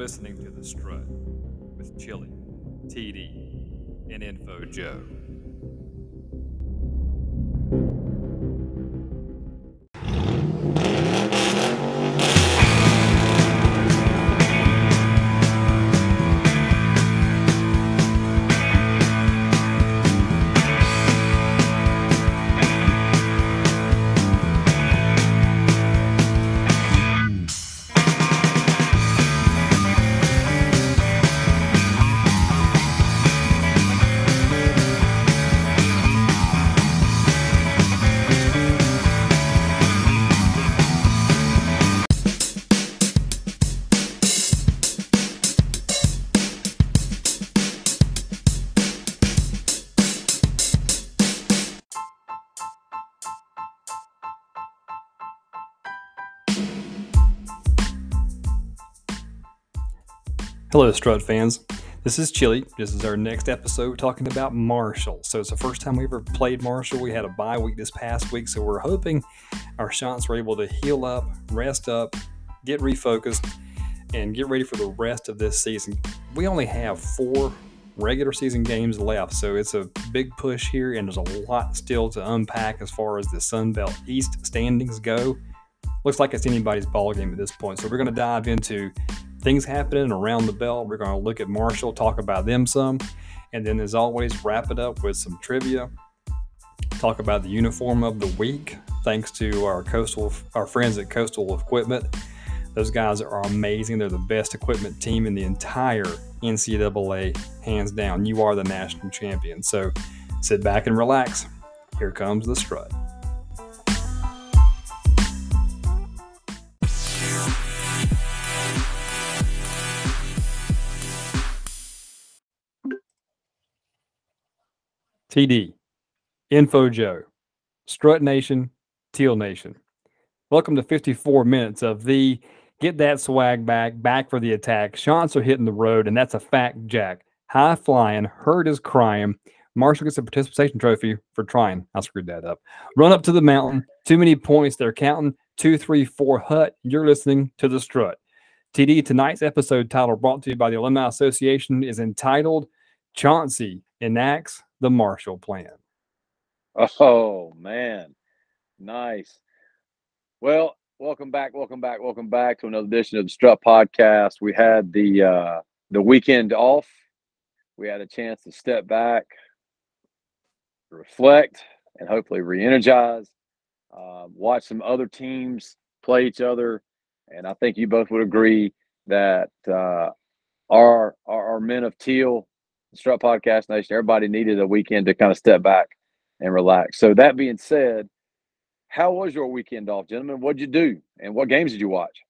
listening to The Strut with Chili, TD, and Info Joe. Hello, Strut fans. This is Chili. This is our next episode talking about Marshall. So it's the first time we ever played Marshall. We had a bye week this past week, so we're hoping our Chants were able to heal up, rest up, get refocused, and get ready for the rest of this season. We only have four regular season games left, so it's a big push here, and there's a lot still to unpack as far as the Sun Belt East standings go. Looks like it's anybody's ball game at this point. So we're going to dive into things happening around the belt. We're going to look at Marshall, talk about them some, and then as always, wrap it up with some trivia. Talk about the uniform of the week, thanks to our coastal, our friends at Coastal Equipment. Those guys are amazing. They're the best equipment team in the entire NCAA, hands down. You are the national champion. So sit back and relax. Here comes the strut. TD, Info Joe, Strut Nation, Teal Nation. Welcome to 54 minutes of the Get That Swag Back, Back for the Attack. Chants are hitting the road, and that's a fact, Jack. High flying, hurt is crying. Marshall gets a participation trophy for trying. I screwed that up. Run up to the mountain. Too many points. They're counting. Two, three, four, hut. You're listening to the strut. TD, tonight's episode title brought to you by the Alumni Association is entitled Chauncey Enacts the Marshall Plan. Oh man, nice. Well, welcome back, welcome back, welcome back to another edition of the Strut Podcast. We had the uh, the weekend off. We had a chance to step back, reflect, and hopefully re-energize. Uh, watch some other teams play each other, and I think you both would agree that uh, our, our our men of teal Strut Podcast Nation, everybody needed a weekend to kind of step back and relax. So that being said, how was your weekend off, gentlemen? What'd you do, and what games did you watch?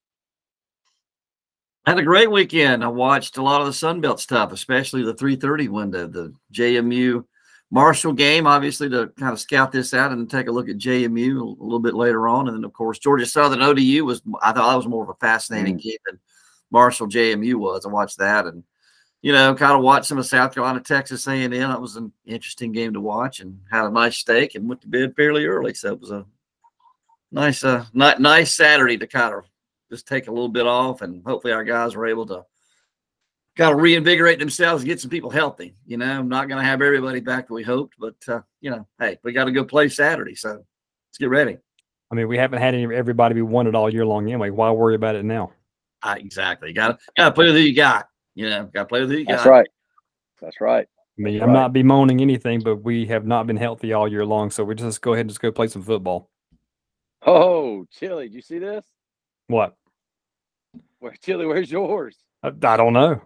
I had a great weekend. I watched a lot of the Sunbelt stuff, especially the 3:30 window, the JMU Marshall game, obviously to kind of scout this out and take a look at JMU a little bit later on, and then of course Georgia Southern ODU was. I thought that was more of a fascinating mm. game than Marshall JMU was. I watched that and you know, kind of watched some of South Carolina, Texas A&M. That was an interesting game to watch, and had a nice steak and went to bed fairly early. So it was a nice, uh, not nice Saturday to kind of just take a little bit off, and hopefully our guys were able to kind of reinvigorate themselves and get some people healthy. You know, I'm not going to have everybody back that we hoped, but uh, you know, hey, we got to go play Saturday, so let's get ready. I mean, we haven't had any everybody be wanted all year long anyway. Why worry about it now? Uh, exactly. Got to play with who you got. You know, got to play with who you got. That's right. That's right. I mean, That's I'm right. not bemoaning anything, but we have not been healthy all year long. So we just go ahead and just go play some football. Oh, Chili, did you see this? What? Where Chili, where's yours? I, I don't know.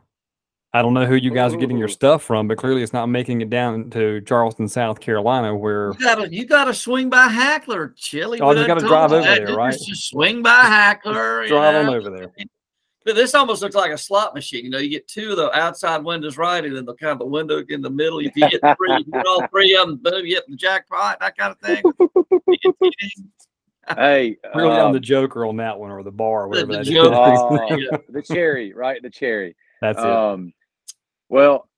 I don't know who you guys Ooh. are getting your stuff from, but clearly it's not making it down to Charleston, South Carolina, where you gotta you gotta swing by Hackler, Chili. Oh, you gotta drive over there, right? Just swing by Hackler. drive on over there. This almost looks like a slot machine. You know, you get two of the outside windows right, and then the kind of the window in the middle. If you get three, you get all three of them, boom, you get the jackpot, that kind of thing. hey, really um, on the Joker on that one, or the bar, or whatever the, the that uh, the cherry, right? The cherry. That's it. Um, well,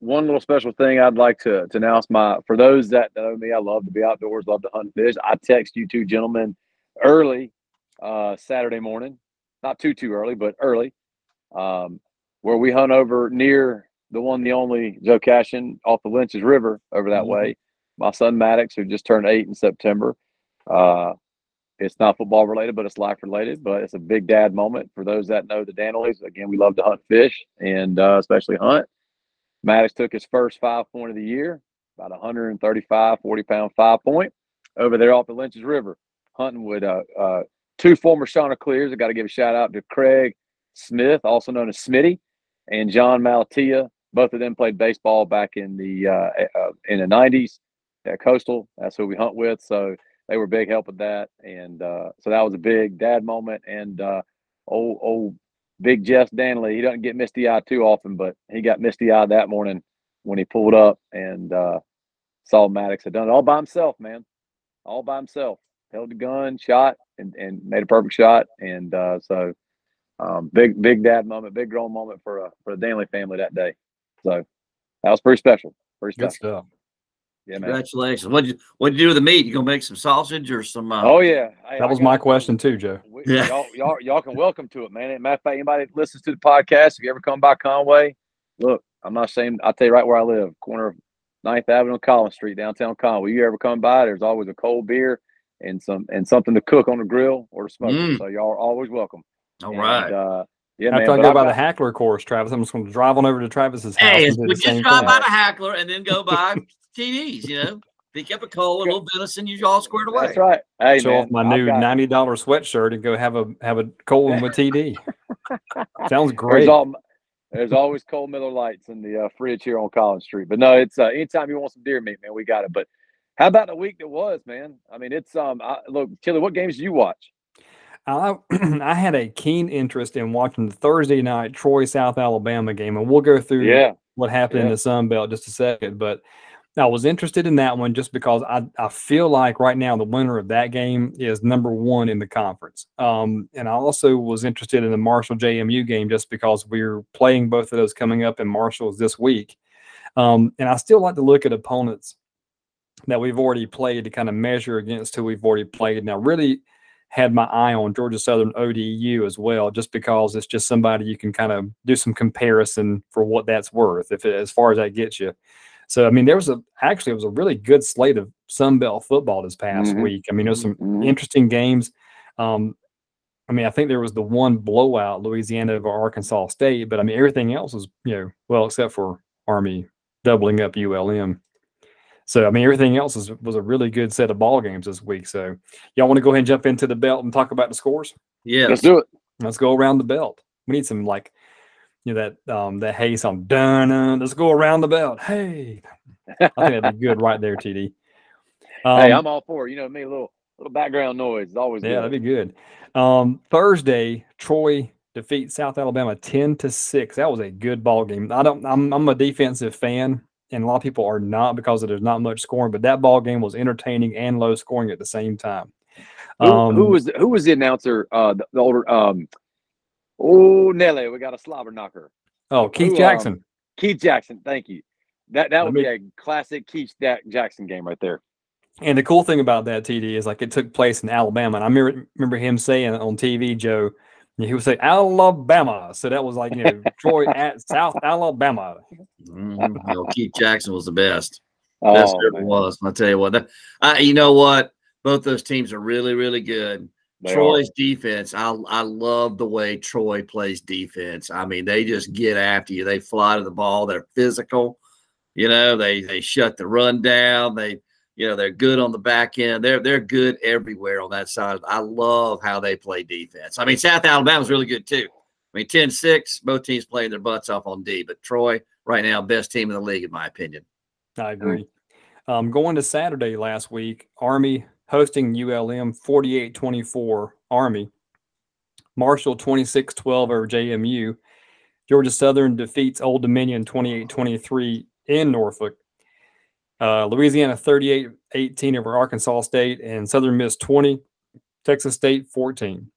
one little special thing I'd like to, to announce my for those that know me, I love to be outdoors, love to hunt fish. I text you two gentlemen early uh, Saturday morning not too too early, but early. um, where we hunt over near the one, the only Joe Cashin off the Lynch's River over that Mhm. way. My son Maddox, who just turned eight in September. Uh, it's not football related, but it's life related. But it's a big dad moment for those that know the Danleys. Again, we love to hunt fish and uh, especially hunt. Maddox took his first five point of the year, about 135, 40 pound five point over there off the Lynch's River, hunting with uh, uh, two former Chanticleers. I got to give a shout out to Craig Smith, also known as Smitty, and John Malatia. Both of them played baseball back in the uh, uh, in the 90s at Coastal. That's who we hunt with. So they were big help with that. And uh, so that was a big dad moment. And uh, old, old Big Jess Danley, he doesn't get misty eyed too often, but he got misty eyed that morning when he pulled up and uh, saw Maddox had done it all by himself, man. All by himself. Held the gun, shot, and, and made a perfect shot. And uh, so um, big, big dad moment, big grown moment for uh, for the Danley family that day. So that was pretty special. Pretty Good stuff. Yeah, man. Congratulations. What'd you what'd you do with the meat? You gonna make some sausage or some uh, Oh yeah, Hey, I That was my it. question too, Joe. We- Yeah. Y'all, y'all, y'all can welcome to it, man. Matter of fact, anybody that listens to the podcast, if you ever come by Conway, look, I'm not saying I'll tell you right where I live, corner of 9th Avenue and Collins Street, downtown Conway. You ever come by, there's always a cold beer and some and something to cook on the grill or the smoker. Mm. So y'all are always welcome. all And, right. uh, yeah, After man. I but go by the Hackler course, Travis, I'm just going to drive on over to Travis's house Hey, and we just drive thing. by the hackler and then go by TDs, you know. Pick up a coal, a little venison, you all squared away. That's right. Hey, Show man, off my I've new ninety dollar sweatshirt and go have a have a Colin with TD. Sounds There's, great. all, there's always cold Miller Lites in the uh, fridge here on Collins Street. But no, it's uh, anytime you want some deer meat, man, we got it. But how about the week that was, man? I mean, it's um. I, look, Chili, what games do you watch? I I had a keen interest in watching the Thursday night Troy South Alabama game, and we'll go through Yeah, what happened in the Sun Belt just a second. But I was interested in that one just because I, I feel like right now the winner of that game is number one in the conference. Um, and I also was interested in the Marshall JMU game just because we're playing both of those coming up in Marshall's this week. Um, and I still like to look at opponents that we've already played to kind of measure against who we've already played. Now, really had my eye on Georgia Southern ODU as well, just because it's just somebody you can kind of do some comparison for what that's worth, if it, as far as that gets you. So, I mean, there was a actually it was a really good slate of Sun Belt football this past Mhm. week. I mean, there's some Mhm. interesting games. Um, I mean, I think there was the one blowout, Louisiana over Arkansas State, but I mean, everything else was, you know, well, except for Army doubling up ULM. So, I mean, everything else was, was a really good set of ball games this week. So, y'all want to go ahead and jump into the belt and talk about the scores? Yeah, let's do it. Let's go around the belt. We need some like, you know, that um that hey song. Dun, dun, let's go around the belt. Hey, I think that'd be good right there, TD. Um, hey, I'm all for it. You know me, a little little background noise is always yeah, good. that'd be good. Um, Thursday, Troy defeats South Alabama ten to six. That was a good ball game. I don't. I'm I'm a defensive fan, and a lot of people are not because there's not much scoring. But that ball game was entertaining and low scoring at the same time. Who, who Um, was the, who was the announcer? Uh, the, the older um. Oh, Nelly, we got a slobber knocker. Oh, Keith who, um, Jackson. Keith Jackson. Thank you. That that would me- be a classic Keith Ja- Jackson game right there. And the cool thing about that TD is like it took place in Alabama. And I remember, remember him saying on TV, Joe, he would say Alabama. So that was like, you know, Troy at South Alabama. Mhm. Well, Keith Jackson was the best. Best Oh, there ever was. I'll tell you what. That, I, you know what? Both those teams are really, really good. they are. Troy's defense, I I love the way Troy plays defense. I mean, they just get after you. They fly to the ball. They're physical. You know, they they shut the run down. They you know they're good on the back end. They're they're good everywhere on that side. I love how they play defense. I mean, South Alabama's really good too. I mean, 10-6, both teams playing their butts off on D, but Troy right now best team in the league in my opinion. I agree. Um, going to Saturday last week, Army hosting ULM 48 24 Army. Marshall 26 12 over JMU. Georgia Southern defeats Old Dominion 28 23 in Norfolk. Uh, Louisiana 38 18 over Arkansas State and Southern Miss 20, Texas State 14.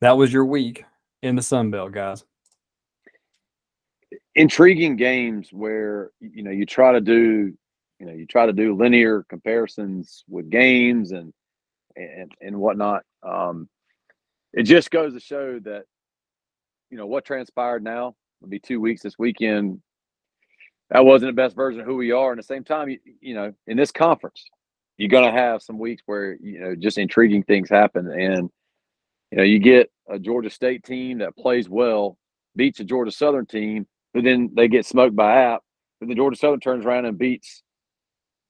That was your week in the Sun Belt, guys. intriguing games where you know you try to do you know you try to do linear comparisons with games and and and whatnot um it just goes to show that you know what transpired now. It'll be two weeks this weekend. That wasn't the best version of who we are. And at the same time, you, you know, in this conference, you're gonna have some weeks where you know just intriguing things happen, and you know you get a Georgia State team that plays well, beats a Georgia Southern team, but then they get smoked by App, but the Georgia Southern turns around and beats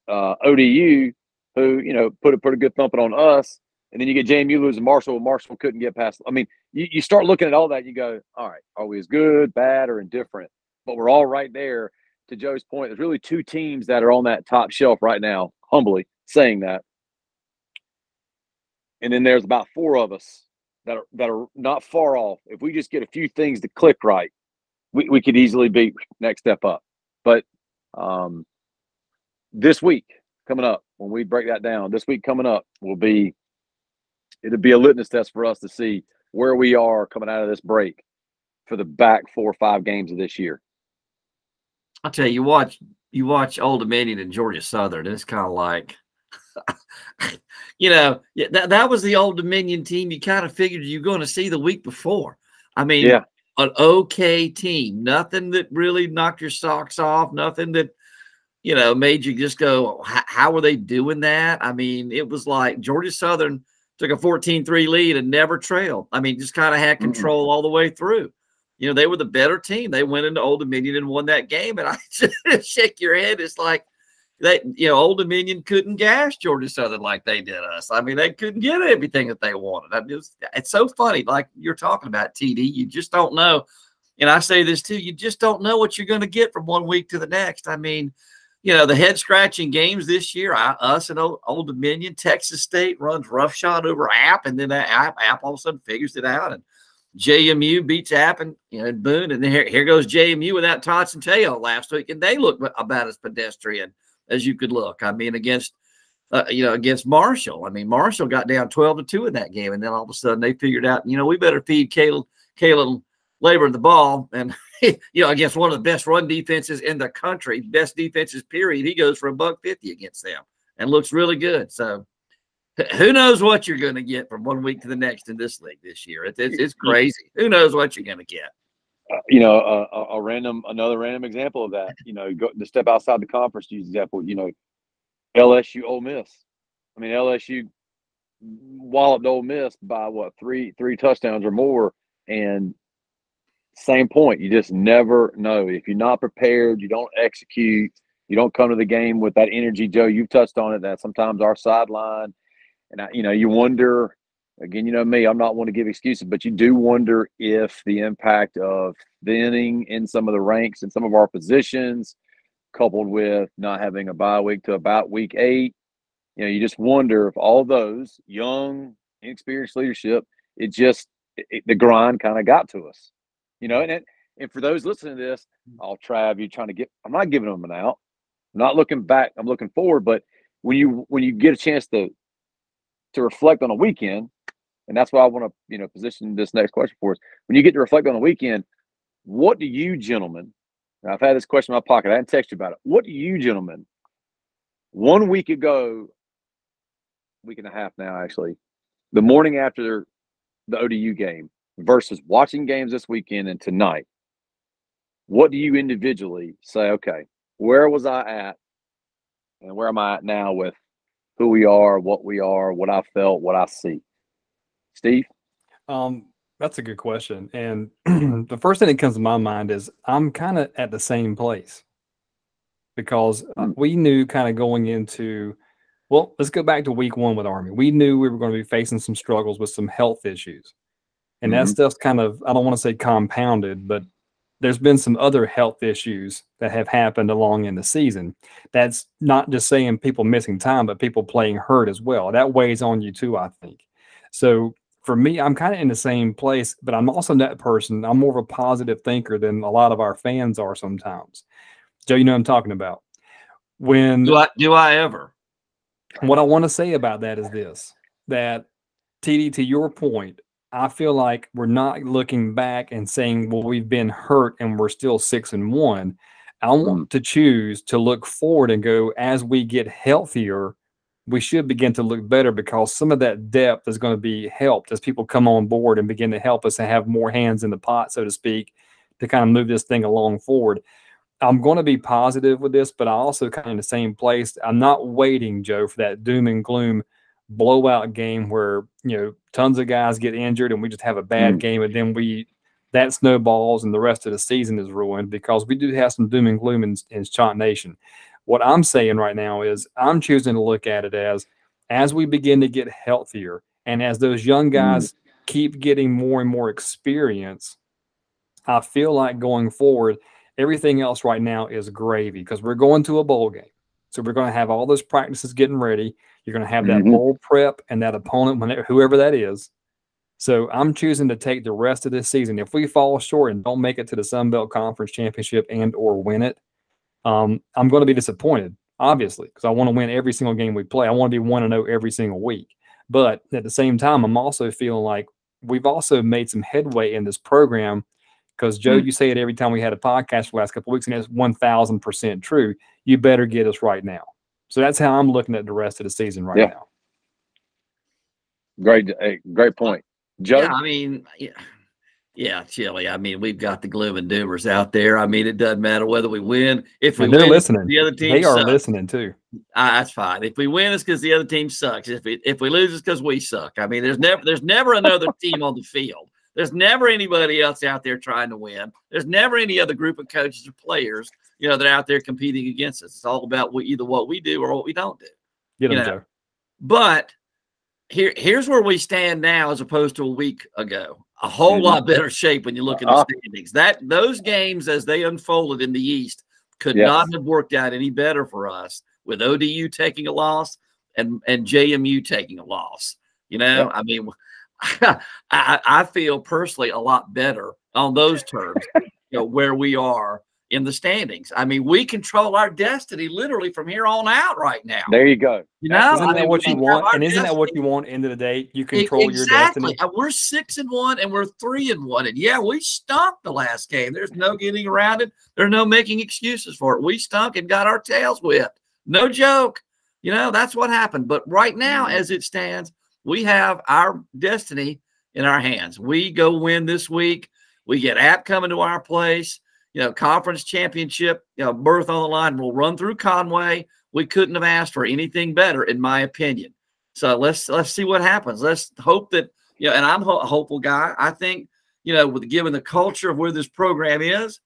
uh, ODU, who you know put a pretty good thumping on us, and then you get JMU losing Marshall. and Marshall couldn't get past. I mean, you, you start looking at all that, you go, all right, are we as good, bad, or indifferent? But we're all right there. To Joe's point, there's really two teams that are on that top shelf right now. Humbly saying that, and then there's about four of us that are that are not far off. If we just get a few things to click right, we, we could easily be next step up. But um, this week coming up, when we break that down, this week coming up will be it'll be a litmus test for us to see where we are coming out of this break for the back four or five games of this year. I'll tell you, you watch you watch Old Dominion and Georgia Southern, and it's kind of like, you know, that that was the Old Dominion team. You kind of figured you're going to see the week before. I mean, yeah. an okay team, nothing that really knocked your socks off, nothing that you know made you just go, how were they doing that? I mean, it was like Georgia Southern took a 14-3 lead and never trailed. I mean, just kind of had control mm. all the way through. You know, they were the better team. They went into Old Dominion and won that game. And I just shake your head. It's like that, you know, Old Dominion couldn't gas Georgia Southern like they did us. I mean, they couldn't get everything that they wanted. I mean, it was, it's so funny. Like you're talking about TD, you just don't know. And I say this too, you just don't know what you're going to get from one week to the next. I mean, you know, the head scratching games this year, I, us and Old, Old, Dominion, Texas State runs roughshod over App, and then that App, App all of a sudden figures it out, and JMU beats App and, you know, Boone, and here, here goes JMU without Todd Centeio last week, and they look about as pedestrian as you could look. I mean, against uh, you know, against Marshall. I mean, Marshall got down 12 to 2 in that game. And then all of a sudden they figured out, you know, we better feed Caleb, Caleb Laborn the ball. And you know, against one of the best run defenses in the country, best defenses, period. He goes for a buck fifty against them and looks really good. So who knows what you're going to get from one week to the next in this league this year? It's, it's, it's crazy. Who knows what you're going to get? Uh, you know, a, a, random, another random example of that. You know, go to step outside the conference. Use example. You know, LSU, Ole Miss. I mean, LSU walloped Ole Miss by what three three touchdowns or more, and same point. You just never know. If you're not prepared, you don't execute, you don't come to the game with that energy. Joe, you've touched on it. That sometimes our sideline, and I, you know, you wonder. Again, you know me. I'm not one to give excuses, but you do wonder if the impact of thinning in some of the ranks and some of our positions, coupled with not having a bye week to about week eight, you know, you just wonder if all those young, inexperienced leadership, it just it, the grind kind of got to us you know, and it, and for those listening to this, mm. I'll Trav, you trying to get I'm not giving them an out. I'm not looking back, I'm looking forward. But when you when you get a chance to to reflect on a weekend, and that's why I want to, you know, position this next question for us. When you get to reflect on a weekend, what do you gentlemen, I've had this question in my pocket, I didn't text you about it. What do you gentlemen one week ago, week and a half now actually, the morning after the ODU game, versus watching games this weekend and tonight, what do you individually say, okay, where was I at and where am I at now with who we are, what we are, what I felt, what I see? Steve? Um, that's a good question. And the first thing that comes to my mind is I'm kind of at the same place because mm. we knew kind of going into, well, let's go back to week one with Army. We knew we were going to be facing some struggles with some health issues. And mm-hmm. that stuff's kind of, I don't want to say compounded, but there's been some other health issues that have happened along in the season. That's not just saying people missing time, but people playing hurt as well. That weighs on you too, I think. So for me, I'm kind of in the same place, but I'm also that person. I'm more of a positive thinker than a lot of our fans are sometimes. Joe, you know I'm talking about. When do I, do I ever? What I want to say about that is this that TD, to your point, I feel like we're not looking back and saying, well, we've been hurt and we're still six and one. I want to choose to look forward and go as we get healthier, we should begin to look better because some of that depth is going to be helped as people come on board and begin to help us and have more hands in the pot, so to speak, to kind of move this thing along forward. I'm going to be positive with this, but I also kind of in the same place. I'm not waiting, Joe, for that doom and gloom blowout game where you know tons of guys get injured and we just have a bad mm. game and then we that snowballs and the rest of the season is ruined because we do have some doom and gloom in, in Chant Nation. What I'm saying right now is I'm choosing to look at it as as we begin to get healthier and as those young mm. guys mm. keep getting more and more experience, I feel like going forward, everything else right now is gravy because we're going to a bowl game. So we're going to have all those practices getting ready. You're going to have that mm-hmm. bowl prep and that opponent, whenever, whoever that is. So I'm choosing to take the rest of this season. If we fall short and don't make it to the Sun Belt Conference Championship and or win it, um, I'm going to be disappointed, obviously, because I want to win every single game we play. I want to be one to zero every single week. But at the same time, I'm also feeling like we've also made some headway in this program because Joe, mm. you say it every time we had a podcast for the last couple weeks, and it's one thousand percent true. You better get us right now. So that's how I'm looking at the rest of the season right yeah. now. Great, great point, Joe. Yeah, I mean, yeah, yeah, Chili. I mean, we've got the gloom and doomers out there. I mean, it doesn't matter whether we win. If we they're win, listening, the other team they are listening too. Uh, that's fine. If we win, it's because the other team sucks. If we if we lose, it's because we suck. I mean, there's never there's never another team on the field. There's never anybody else out there trying to win. There's never any other group of coaches or players, you know, they're out there competing against us. It's all about what, either what we do or what we don't do. Get them, Joe. But here, here's where we stand now as opposed to a week ago. A whole mm-hmm. lot better shape when you look at the uh-huh. standings. That those games as they unfolded in the East could yes. not have worked out any better for us with ODU taking a loss and and JMU taking a loss. You know, I mean, I, I feel personally a lot better on those terms, you know, where we are in the standings. I mean, we control our destiny literally from here on out right now. There you go. You know, isn't I mean, that what you want? And isn't destiny. that what you want? End of the day, you control exactly. your destiny. We're six and one, and we're three and one, and yeah, we stunk the last game. There's no getting around it. There's no making excuses for it. We stunk and got our tails whipped. No joke. You know, that's what happened. But right now, mm-hmm. as it stands, we have our destiny in our hands. We go win this week. We get App coming to our place. You know, conference championship, you know, berth on the line. We'll run through Conway. We couldn't have asked for anything better, in my opinion. So let's let's see what happens. Let's hope that you know. And I'm a hopeful guy. I think you know, with given the culture of where this program is,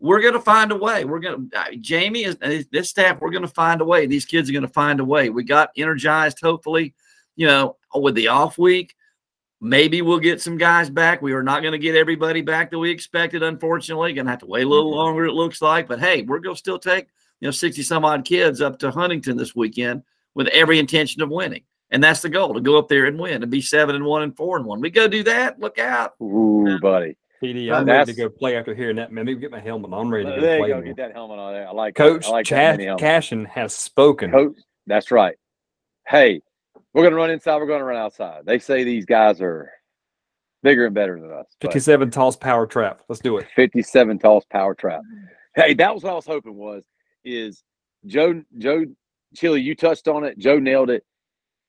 we're going to find a way. We're going to, Jamie is this staff. We're going to find a way. These kids are going to find a way. We got energized, hopefully, you know, with the off week. Maybe we'll get some guys back. We are not going to get everybody back that we expected, unfortunately. Going to have to wait a little mm-hmm. longer, it looks like. But hey, we're going to still take, you know, 60 some odd kids up to Huntington this weekend with every intention of winning. And that's the goal to go up there and win and be seven and one and four and one. We go do that. Look out. Ooh, buddy. TD, I'm ready to go play after hearing that. Man, Maybe get my helmet on. I'm ready to go there play. you go. Get that helmet on there. I like Coach I like Chad Cashin has spoken. Coach, that's right. Hey, we're going to run inside. We're going to run outside. They say these guys are bigger and better than us. 57 toss power trap. Let's do it. 57 toss power trap. Mm-hmm. Hey, that was what I was hoping was is Joe Joe Chili, you touched on it. Joe nailed it.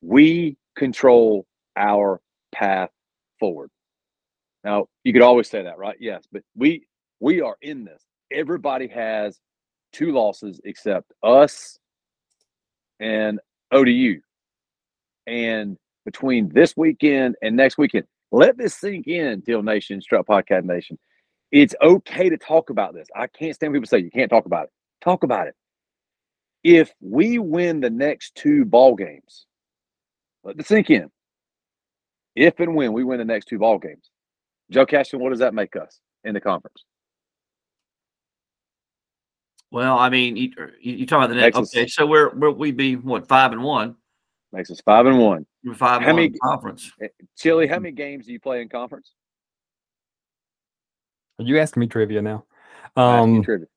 We control our path forward. Now, you could always say that, right? Yes, but we we are in this. Everybody has two losses except us and ODU. And between this weekend and next weekend, let this sink in, Teal Nation, Strut Podcast Nation. It's okay to talk about this. I can't stand people say you can't talk about it. Talk about it. If we win the next two ball games, let this sink in. If and when we win the next two ball games, Joe Cashin, what does that make us in the conference? Well, I mean, you, you talk about the next. Okay, so we're, we're we'd be what five and one. Makes us five and one. We're five how and many, one conference. Eh, Chili, how many games do you play in conference? Are you asking me trivia now? Um, trivia.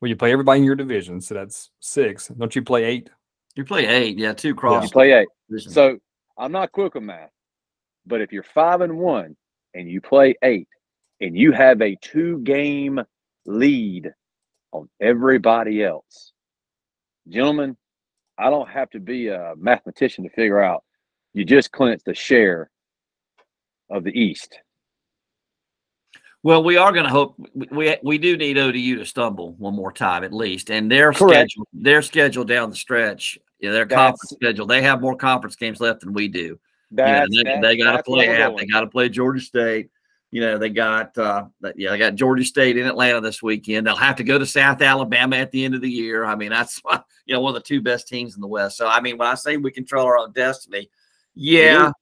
Well, you play everybody in your division, so that's six. Don't you play eight? You play eight, yeah, two cross. You play eight. Division. So I'm not quick on math, but if you're five and one and you play eight, and you have a two game lead on everybody else, gentlemen, I don't have to be a mathematician to figure out. You just clinch the share of the East. Well, we are going to hope we we do need ODU to stumble one more time at least, and their Correct. schedule their schedule down the stretch, yeah, their That's- conference schedule. They have more conference games left than we do. You know, they, they got to play App. They got to play Georgia State. You know, they got uh, yeah, they got Georgia State in Atlanta this weekend. They'll have to go to South Alabama at the end of the year. I mean, that's you know one of the two best teams in the West. So I mean, when I say we control our own destiny, yeah,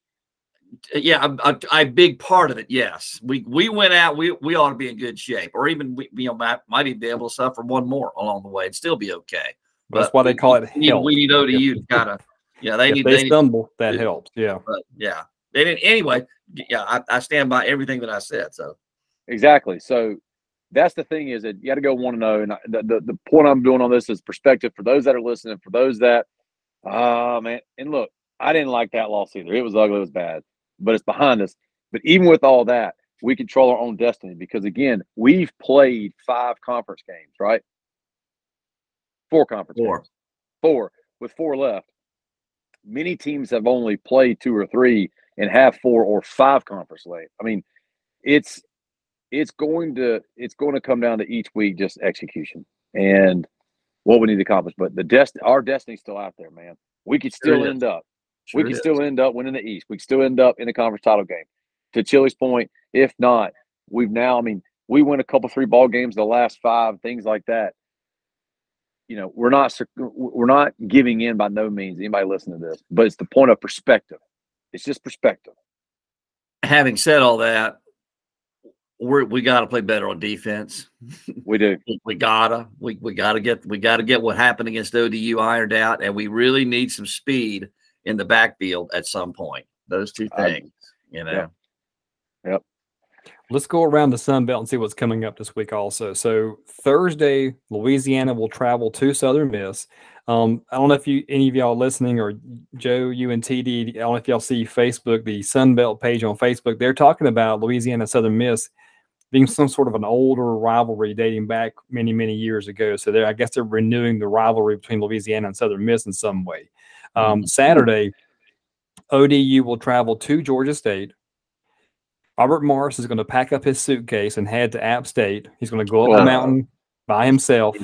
mm-hmm. yeah, a, a, a big part of it. Yes, we we went out. We we ought to be in good shape, or even we you know might, might even be able to suffer one more along the way and still be okay. That's why they call it We need, help. we need ODU to kind of yeah. They if need they, they need stumble, that Yeah. helps. Yeah. but yeah, they didn't anyway. Yeah, I, I stand by everything that I said. So Exactly. So that's the thing is that you got to go one to know. And the, the the point I'm doing on this is perspective for those that are listening, for those that, ah man. And look, I didn't like that loss either. It was ugly. It was bad, but it's behind us. But even with all that, we control our own destiny because again, we've played five conference games, right? Four conference Four. games. Four with four left. Many teams have only played two or three and have four or five conference late. I mean, it's it's going to it's going to come down to each week just execution and what we need to accomplish. But the dest our destiny's still out there, man. We could Sure still is. end up. sure we could still end up winning the East. We could still end up in the conference title game. To Chili's point, if not, we've now. I mean, we win a couple three ball games the last five, things like that. You know, we're not we're not giving in by no means. Anybody listen to this, but it's the point of perspective. It's just perspective. Having said all that, we're, we got to play better on defense. We do. We- we gotta we, we gotta get we gotta get what happened against ODU ironed out, and we really need some speed in the backfield at some point. Those two I- things, you know. yeah. Let's go around the Sun Belt and see what's coming up this week. Also, so Thursday, Louisiana will travel to Southern Miss. Um, I don't know if you any of y'all listening or Joe, you and TD. I don't know if y'all see Facebook, the Sun Belt page on Facebook. They're talking about Louisiana Southern Miss being some sort of an older rivalry dating back many many years ago. So they're I guess they're renewing the rivalry between Louisiana and Southern Miss in some way. Um, Saturday, ODU will travel to Georgia State. Robert Morris is going to pack up his suitcase and head to App State. He's going to go up the mountain by himself.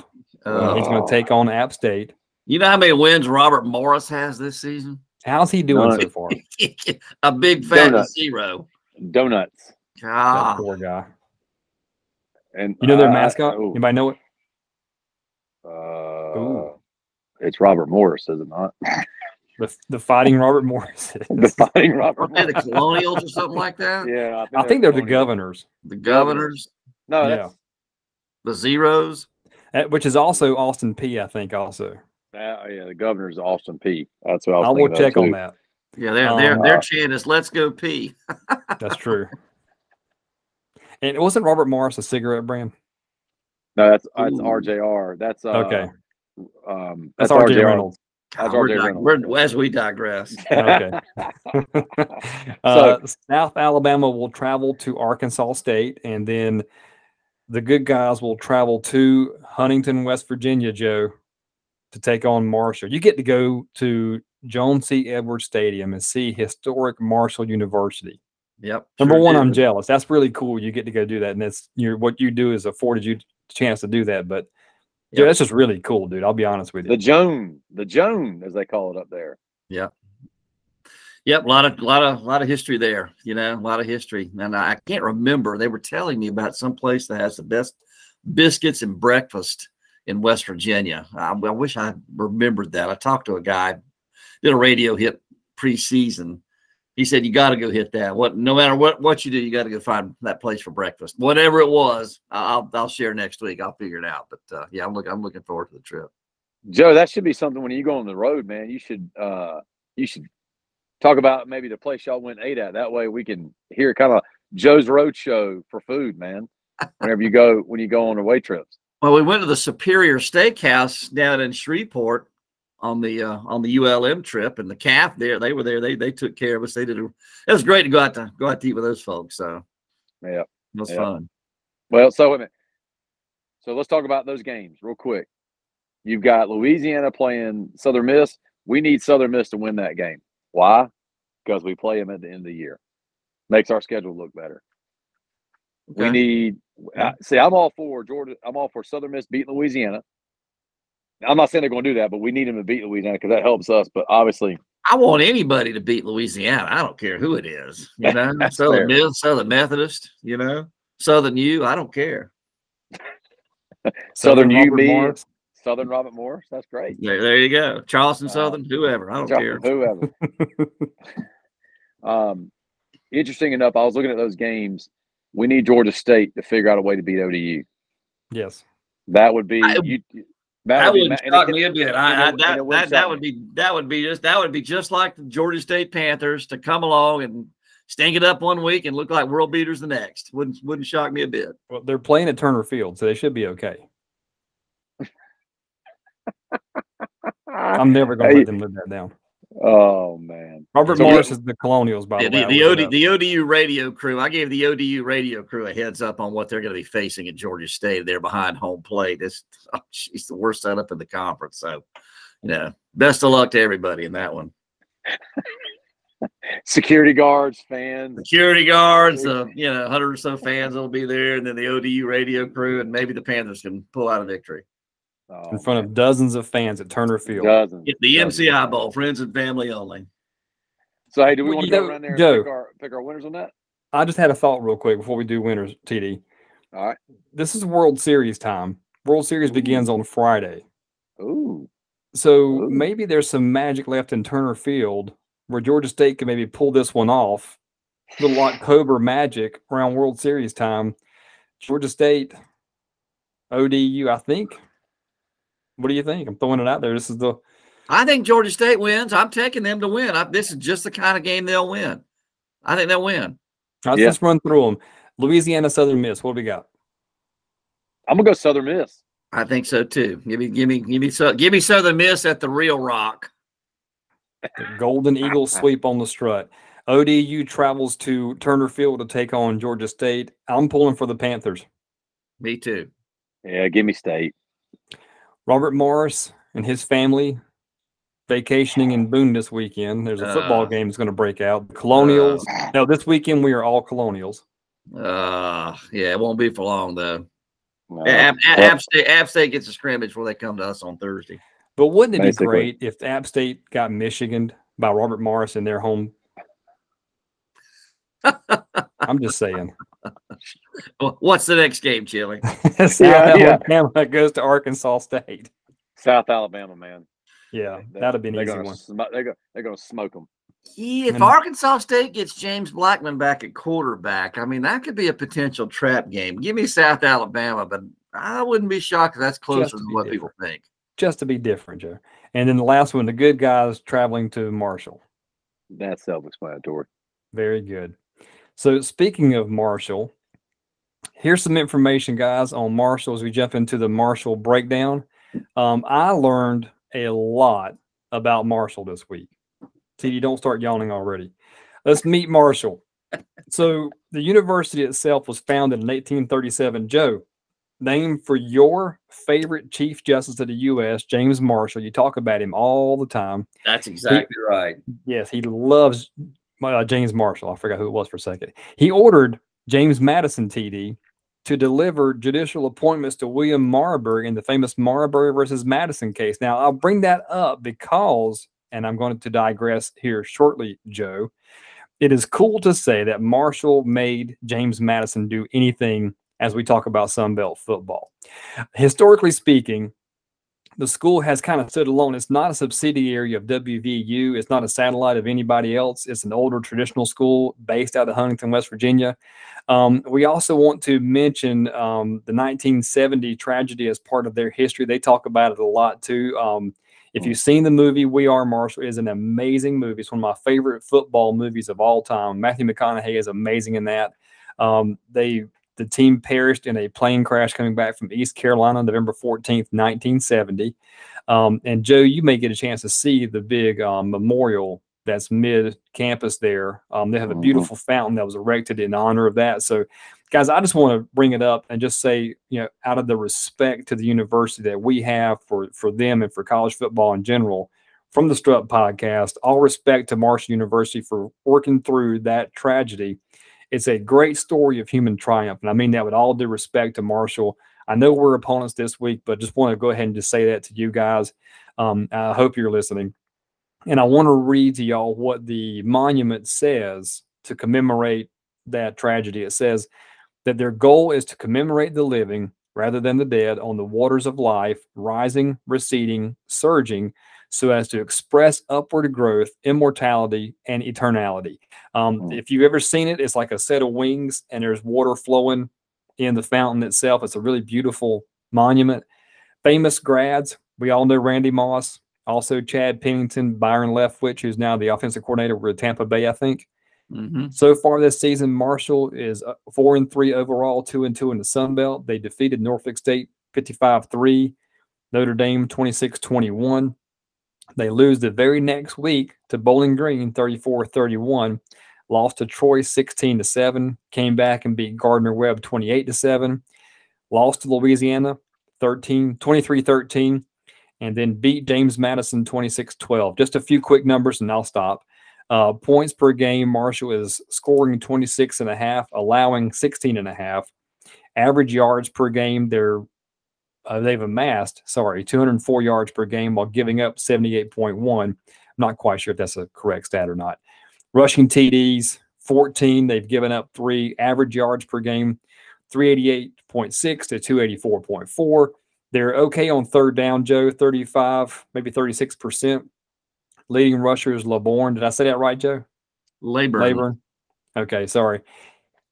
Uh, He's going Oh. to take on App State. you know how many wins Robert Morris has this season? How's he doing None. so far? A big fat Donuts. zero. Donuts. That poor guy. And You know their I- mascot? oh, Anybody know it? uh, Ooh. it's Robert Morris, is it not? The, the fighting Robert Morris. the fighting Robert. Aren't the Colonials or something like that? Yeah, I think they're the governors, The Governors, No, Yeah. the Zeros. uh, which is also Austin Peay. I think also. that, yeah. The governor's Austin Peay. That's what I was I will check on that. Yeah, their their Um, their chant is "Let's go Peay." That's true. And wasn't Robert Morris a cigarette brand? No, that's that's Ooh. RJR. That's uh, Okay. Um, That's, RJ Reynolds. That's God, we're RJ di- Reynolds. we're- as we digress. Okay. uh, South Alabama will travel to Arkansas State, and then the good guys will travel to Huntington, West Virginia, Joe, to take on Marshall. You get to go to Joan C. Edwards Stadium and see historic Marshall University. Yep. Number sure one, do. I'm jealous. That's really cool. You get to go do that, and that's your what you do is afforded you a chance to do that. But yeah, Yep. that's just really cool, dude. I'll be honest with you. the. Joan, the Joan, as they call it up there. Yeah. Yep, a lot of lot of lot of history there. You know, a lot of history, and I, I can't remember. They were telling me about some place that has the best biscuits and breakfast in West Virginia. I, I wish I remembered that. I talked to a guy, did a radio hit preseason. He said you got to go hit that. What, no matter what what you do, you got to go find that place for breakfast. Whatever it was, I'll I'll share next week. I'll figure it out. But uh, yeah, I'm looking I'm looking forward to the trip. Joe, that should be something when you go on the road, man. You should uh you should talk about maybe the place y'all went and ate at. That way we can hear kind of Joe's Road Show for food, man. Whenever you go when you go on away trips. Well, we went to the Superior Steakhouse down in Shreveport on the uh, on the ULM trip, and the calf there. They were there. They they took care of us. They did. A, it was great to go out to go out to eat with those folks. So Yeah. it was Yeah. fun. Well, so wait a minute. So let's talk about those games real quick. You've got Louisiana playing Southern Miss. We need Southern Miss to win that game. Why? Because we play them at the end of the year. Makes our schedule look better. We need. I see, I'm all for Georgia. I'm all for Southern Miss beating Louisiana. I'm not saying they're going to do that, but we need them to beat Louisiana because that helps us. But obviously, I want anybody to beat Louisiana. I don't care who it is. You know, Southern fair. Southern Methodist. You know, Southern U. I don't care. Southern U, Robert me, Morris. Southern Robert Morris. That's great. There, there you go. Charleston Uh, Southern, whoever. I don't John- care. Whoever. um, interesting enough, I was looking at those games. We need Georgia State to figure out a way to beat ODU. yes. That would be I- you. That would be wouldn't ma- and it shock me a bit. I, I, it- and that wouldn't that, that would be that would be just that would be just like the Georgia State Panthers to come along and stink it up one week and look like world beaters the next. Wouldn't wouldn't shock me a bit. Well, they're playing at Turner Field, so they should be okay. I'm never going to Hey. let them live that down. Oh man. Robert So Morris is the Colonials, by Yeah, the way. the, I the, looked it OD, the ODU radio crew, I gave the ODU radio crew a heads up on what they're going to be facing at Georgia State. They're behind home plate. It's oh, geez, the worst setup in the conference. So, you know, best of luck to everybody in that one. Security guards, fans. Security guards, uh, you know, 100 or so fans will be there, and then the ODU radio crew, and maybe the Panthers can pull out a victory. Oh, in front of dozens of fans at Turner Field. dozens. Get the dozens. MCI Bowl, friends and family only. So hey, do we Well, want you to go know, around there and pick our pick our winners on that? I just had a thought real quick before we do winners, TD. All right. This is World Series time. World Series Ooh. begins on Friday. Ooh. So Ooh. maybe there's some magic left in Turner Field where Georgia State could maybe pull this one off. Little October magic around World Series time. Georgia State, ODU, I think. What do you think? I'm throwing it out there. This is the I think Georgia State wins. I'm taking them to win. I, this is just the kind of game they'll win. I think they'll win. let's Yeah. just run through them. Louisiana Southern Miss. What do we got? I'm gonna go Southern Miss. I think so too. Give me, give me, give me, so, give me Southern Miss at the Real Rock. The Golden Eagle sweep on the strut. ODU travels to Turner Field to take on Georgia State. I'm pulling for the Panthers. Me too. Yeah, give me State. Robert Morris and his family vacationing in Boone this weekend. There's a football Uh, game that's going to break out. The Colonials. no, this weekend we are all Colonials. Uh, yeah, it won't be for long though. No. App, App, App State, App State gets a scrimmage before they come to us on Thursday. But wouldn't it be great if App State got Michigan by Robert Morris in their home? I'm just saying. Wh- What's the next game, Chili? South uh, Yeah, yeah. Goes to Arkansas State. South Alabama, man. Yeah, They- that'd have been an they're easy gonna one. sm- they're gonna they're gonna smoke them. Yeah, if And- Arkansas State gets James Blackman back at quarterback, I mean that could be a potential trap game. Give me South Alabama, but I wouldn't be shocked if that's closer to than be what people think. Just to be different, Joe. And then the last one, the good guys traveling to Marshall. That's self-explanatory. Very good. So speaking of Marshall, here's some information, guys, on Marshall as we jump into the Marshall breakdown. Um, I learned a lot about Marshall this week. TD, don't start yawning already. Let's meet Marshall. So the university itself was founded in 1837. Joe, name for your favorite Chief Justice of the U.S., James Marshall. You talk about him all the time. That's exactly right. Yes, he loves uh, James Marshall. I forgot who it was for a second. He ordered James Madison TD to deliver judicial appointments to William Marbury in the famous Marbury versus Madison case. Now, I'll bring that up because, and I'm going to digress here shortly, Joe. It is cool to say that Marshall made James Madison do anything as we talk about Sunbelt football. Historically speaking, the school has kind of stood alone. It's not a subsidiary of WVU. It's not a satellite of anybody else. It's an older traditional school based out of Huntington, West Virginia. Um, we also want to mention um, the 1970 tragedy as part of their history. They talk about it a lot too. Um, if you've seen the movie We Are Marshall, it is an amazing movie. It's one of my favorite football movies of all time. Matthew McConaughey is amazing in that. Um, they the team perished in a plane crash coming back from East Carolina, November 14th, 1970. Um, and Joe, you may get a chance to see the big um, memorial that's mid campus there. Um, they have a Mhm. beautiful fountain that was erected in honor of that. So, guys, I just want to bring it up and just say, you know, out of the respect to the university that we have for for them and for college football in general, from the Strut podcast, all respect to Marshall University for working through that tragedy. It's a great story of human triumph, and I mean that with all due respect to Marshall. I know we're opponents this week, but just want to go ahead and just say that to you guys. Um, I hope you're listening. And I want to read to y'all what the monument says to commemorate that tragedy. It says that their goal is to commemorate the living rather than the dead on the waters of life, rising, receding, surging, so as to express upward growth, immortality, and eternality. Um, Mm. if you've ever seen it, it's like a set of wings and there's water flowing in the fountain itself. It's a really beautiful monument. Famous grads, we all know Randy Moss, also Chad Pennington, Byron Leftwich, who's now the offensive coordinator with Tampa Bay, I think. Mhm. So far this season, Marshall is uh, four and three overall, two and two in the Sun Belt. They defeated Norfolk State 55 3, Notre Dame 26 21. They lose the very next week to Bowling Green 34 31, lost to Troy 16 to 7, came back and beat Gardner Webb 28 to 7, lost to Louisiana 13 23 13, and then beat James Madison 26 12. Just a few quick numbers and I'll stop. Uh, points per game, Marshall is scoring 26 and a half, allowing 16 and a half. Average yards per game, they're uh, they've amassed, sorry, 204 yards per game while giving up 78.1. I'm not quite sure if that's a correct stat or not. Rushing TDs, 14. They've given up three. Average yards per game, 388.6 to 284.4. They're okay on third down, Joe, 35, maybe 36%. Leading rushers, LeBourne. Did I say that right, Joe? Laborn. Laborn. Okay, sorry.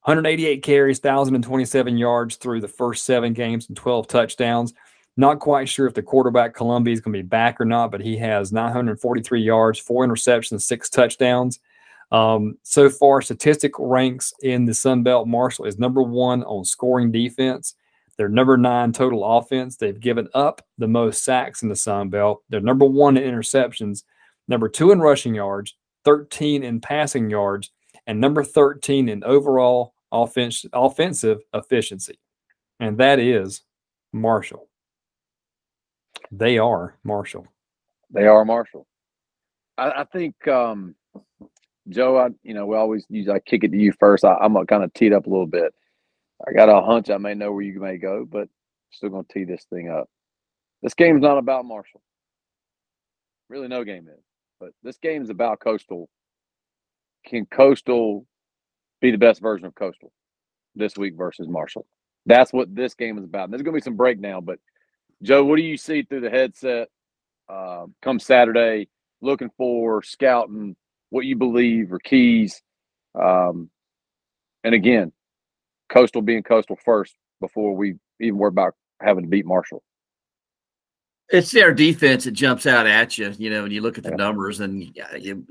188 carries, 1,027 yards through the first seven games and 12 touchdowns. Not quite sure if the quarterback Columbia is going to be back or not, but he has 943 yards, four interceptions, six touchdowns. Um, so far, statistical ranks in the Sun Belt. Marshall is number one on scoring defense. They're number nine total offense. They've given up the most sacks in the Sun Belt. They're number one in interceptions, number two in rushing yards, 13 in passing yards, and number 13 in overall offense, offensive efficiency. And that is Marshall. They are Marshall. They are Marshall. I, I think um, Joe. I you know we always use I kick it to you first. I, I'm gonna kind of tee it up a little bit. I got a hunch I may know where you may go, but still gonna tee this thing up. This game's not about Marshall. Really, no game is. But this game is about Coastal. Can Coastal be the best version of Coastal this week versus Marshall? That's what this game is about. And there's gonna be some breakdown, but Joe, what do you see through the headset uh, come Saturday? Looking for scouting what you believe are keys, um, and again, Coastal being Coastal first before we even worry about having to beat Marshall. It's their defense that jumps out at you, you know, when you look at the Yeah. numbers. And you,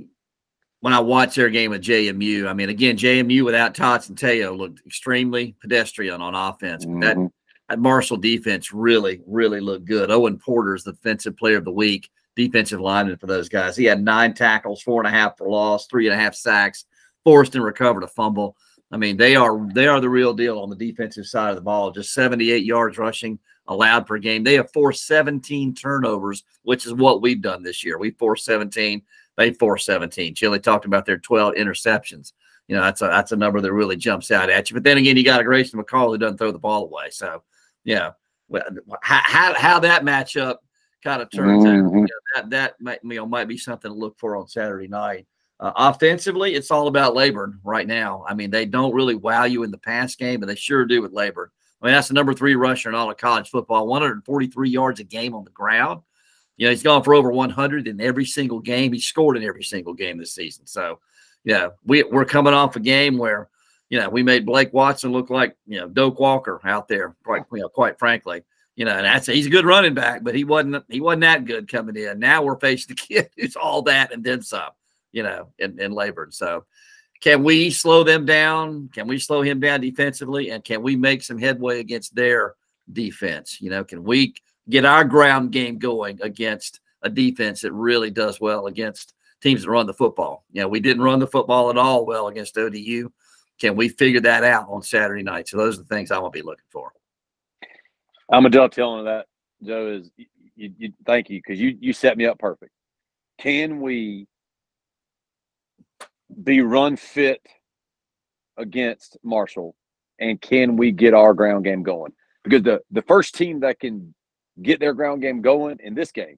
when I watch their game with JMU, I mean, again, JMU without Todd Centeio looked extremely pedestrian on offense. But That mm-hmm. that Marshall defense really, really looked good. Owen Porter's the defensive player of the week, defensive lineman for those guys. He had nine tackles, four and a half for loss, three and a half sacks, forced and recovered a fumble. I mean, they are they are the real deal on the defensive side of the ball. Just 78 yards rushing allowed per game. They have forced 17 turnovers, which is what we've done this year. We forced 17, they forced 17. Chili talked about their 12 interceptions. You know, that's a that's a number that really jumps out at you. But then again, you got a Grayson McCall who doesn't throw the ball away. So yeah, well, how, how how that matchup kind of turns out, Mhm. you know, that that might you know might be something to look for on Saturday night. Uh, offensively, it's all about Laborn right now. I mean, they don't really wow you in the pass game, but they sure do with Laborn. I mean, that's the number three rusher in all of college football, 143 yards a game on the ground. You know, he's gone for over 100 in every single game. He scored in every single game this season. So, yeah, we, we're coming off a game where, you know, we made Blake Watson look like, you know, Doak Walker out there, quite, you know, quite frankly. You know, and that's he's a good running back, but he wasn't he wasn't that good coming in. Now we're facing the kid who's all that and then some, you know, in, in Laborn. So can we slow them down? Can we slow him down defensively? And can we make some headway against their defense? You know, can we get our ground game going against a defense that really does well against teams that run the football. You know, we didn't run the football at all well against ODU. Can we figure that out on Saturday night? So those are the things I'm gonna be looking for. I'm a dovetail on that, Joe. Is you, you thank you because you you set me up perfect. Can we be run fit against Marshall, and can we get our ground game going? Because the the first team that can get their ground game going in this game,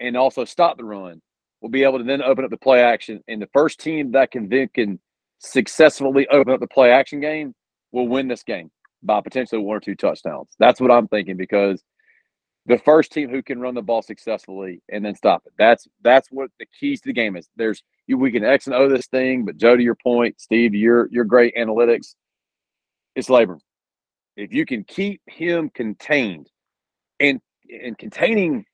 and also stop the run, will be able to then open up the play action. And the first team that can then can successfully open up the play action game will win this game by potentially one or two touchdowns. That's what I'm thinking because the first team who can run the ball successfully and then stop it. That's that's what the keys to the game is. There's we can X and O this thing, but Joe, to your point, Steve, your your great analytics, it's Laborn. If you can keep him contained and and containing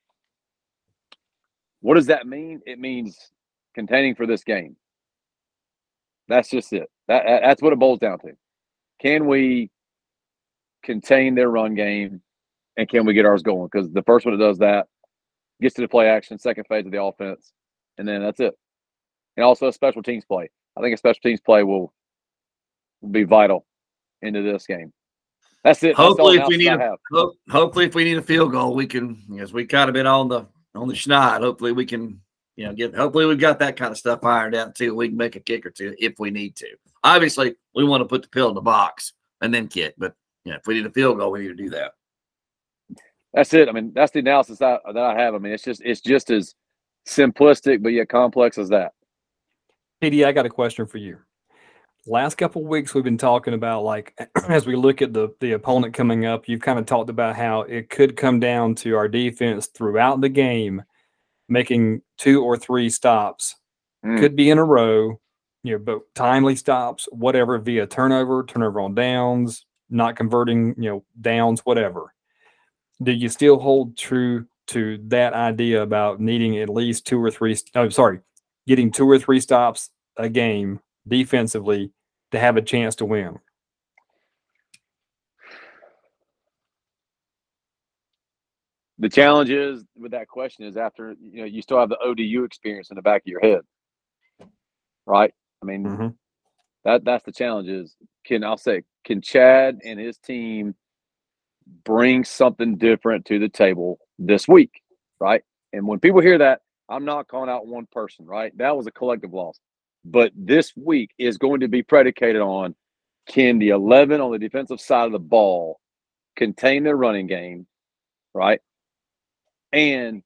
what does that mean? It means containing for this game. That's just it. That, that's what it boils down to. Can we contain their run game and can we get ours going? Because the first one that does that gets to the play action, second phase of the offense, and then that's it. And also a special teams play. I think a special teams play will, will be vital into this game. That's it. Hopefully, That's if we need a, ho- hopefully if we need a field goal, we can. Because we kind of been on the on the schneid. Hopefully, we can. You know, get. Hopefully, we've got that kind of stuff ironed out too. We can make a kick or two if we need to. Obviously, we want to put the pill in the box and then kick. But you know, if we need a field goal, we need to do that. That's it. I mean, that's the analysis that, that I have. I mean, it's just it's just as simplistic but yet complex as that. PD, I got a question for you. Last couple weeks we've been talking about like as we look at the the opponent coming up, you've kind of talked about how it could come down to our defense throughout the game making two or three stops. Mm. Could be in a row, you know, but timely stops, whatever via turnover, turnover on downs, not converting, you know, downs, whatever. Do you still hold true to that idea about needing at least two or three? Oh, sorry, getting two or three stops a game defensively to have a chance to win? The challenge is with that question is after you know you still have the ODU experience in the back of your head, right? I mean, mm-hmm. that that's the challenge. Is can I'll say can Chad and his team bring something different to the table this week, right? And when people hear that, I'm not calling out one person, right? That was a collective loss. But this week is going to be predicated on can the 11 on the defensive side of the ball contain their running game, right? And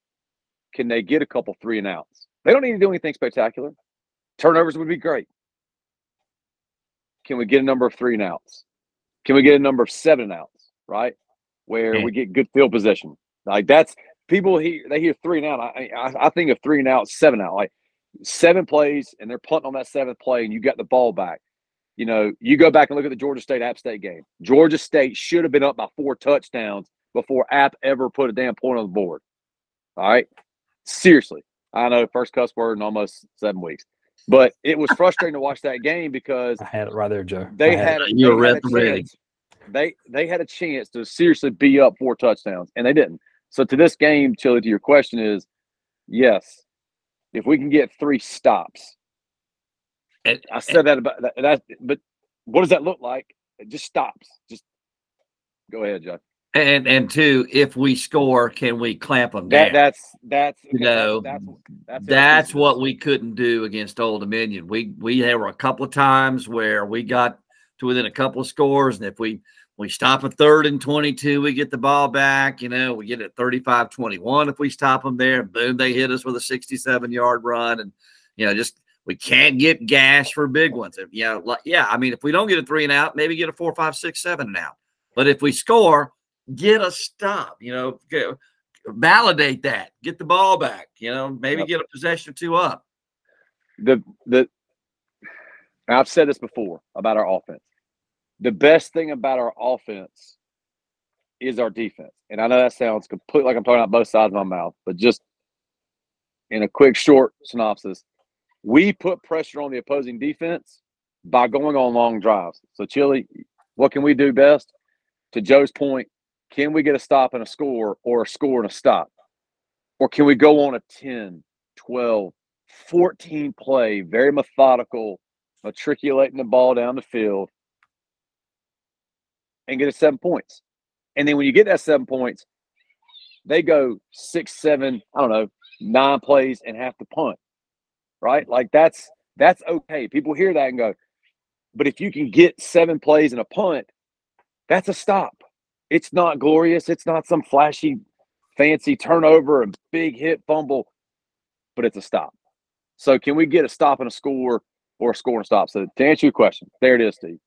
can they get a couple three and outs? They don't need to do anything spectacular. Turnovers would be great. Can we get a number of three and outs? Can we get a number of seven and outs, right? Where we get good field position. Like that's people hear they hear three and out. I, I, I think of three and out, seven out. Like seven plays, and they're punting on that seventh play, and you got the ball back. You know, you go back and look at the Georgia State App State game. Georgia State should have been up by four touchdowns before App ever put a damn point on the board. All right, seriously, I know first cuss word in almost seven weeks. But it was frustrating to watch that game because I had it right there, Joe. They had, you they had a chance. They they had a chance to seriously be up four touchdowns, and they didn't. So to this game, Chili, to your question is, yes, if we can get three stops. And, I said that about that, that, but what does that look like? It just stops. Just go ahead, Joe. And and two, if we score, can we clamp them down? That, that's that's you know that's that's, that's what we couldn't do against Old Dominion. We we there were a couple of times where we got to within a couple of scores, and if we we stop a third and 22, we get the ball back. You know, we get it 35 21 if we stop them there. Boom, they hit us with a 67 yard run. And, you know, just we can't get gas for big ones. If, you know, like, yeah, I mean, if we don't get a three and out, maybe get a four, five, six, seven and out. But if we score, get a stop, you know, get, validate that, get the ball back, you know, maybe get a possession or two up. The, the, I've said this before about our offense the best thing about our offense is our defense. And I know that sounds completely like I'm talking out both sides of my mouth, but just in a quick, short synopsis, we put pressure on the opposing defense by going on long drives. So, Chili, what can we do best? To Joe's point, can we get a stop and a score or a score and a stop? Or can we go on a 10, 12, 14 play, very methodical, matriculating the ball down the field, and get a seven points. And then when you get that seven points, they go six, seven, I don't know, nine plays and have to punt. Right? Like that's that's okay. People hear that and go, but if you can get seven plays and a punt, that's a stop. It's not glorious. It's not some flashy, fancy turnover and big hit fumble, but it's a stop. So can we get a stop and a score or a score and a stop? So to answer your question, there it is, Steve.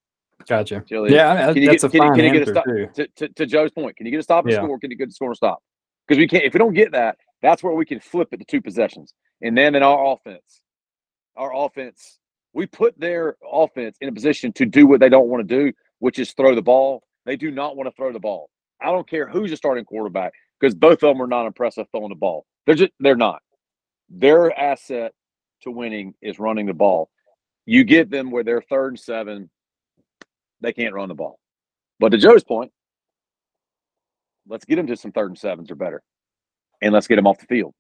Gotcha. Yeah, Can you that's get, a can fine can you get a stop to, to, to Joe's point? Can you get a stop and Yeah. score? Can you get a score and stop? Because we can't. If we don't get that, that's where we can flip it to two possessions. And then in our offense, our offense, we put their offense in a position to do what they don't want to do, which is throw the ball. They do not want to throw the ball. I don't care who's the starting quarterback because both of them are not impressive throwing the ball. They're just they're not. Their asset to winning is running the ball. You get them where they're third and seven, they can't run the ball. But to Joe's point, let's get them to some third and sevens or better, and let's get them off the field.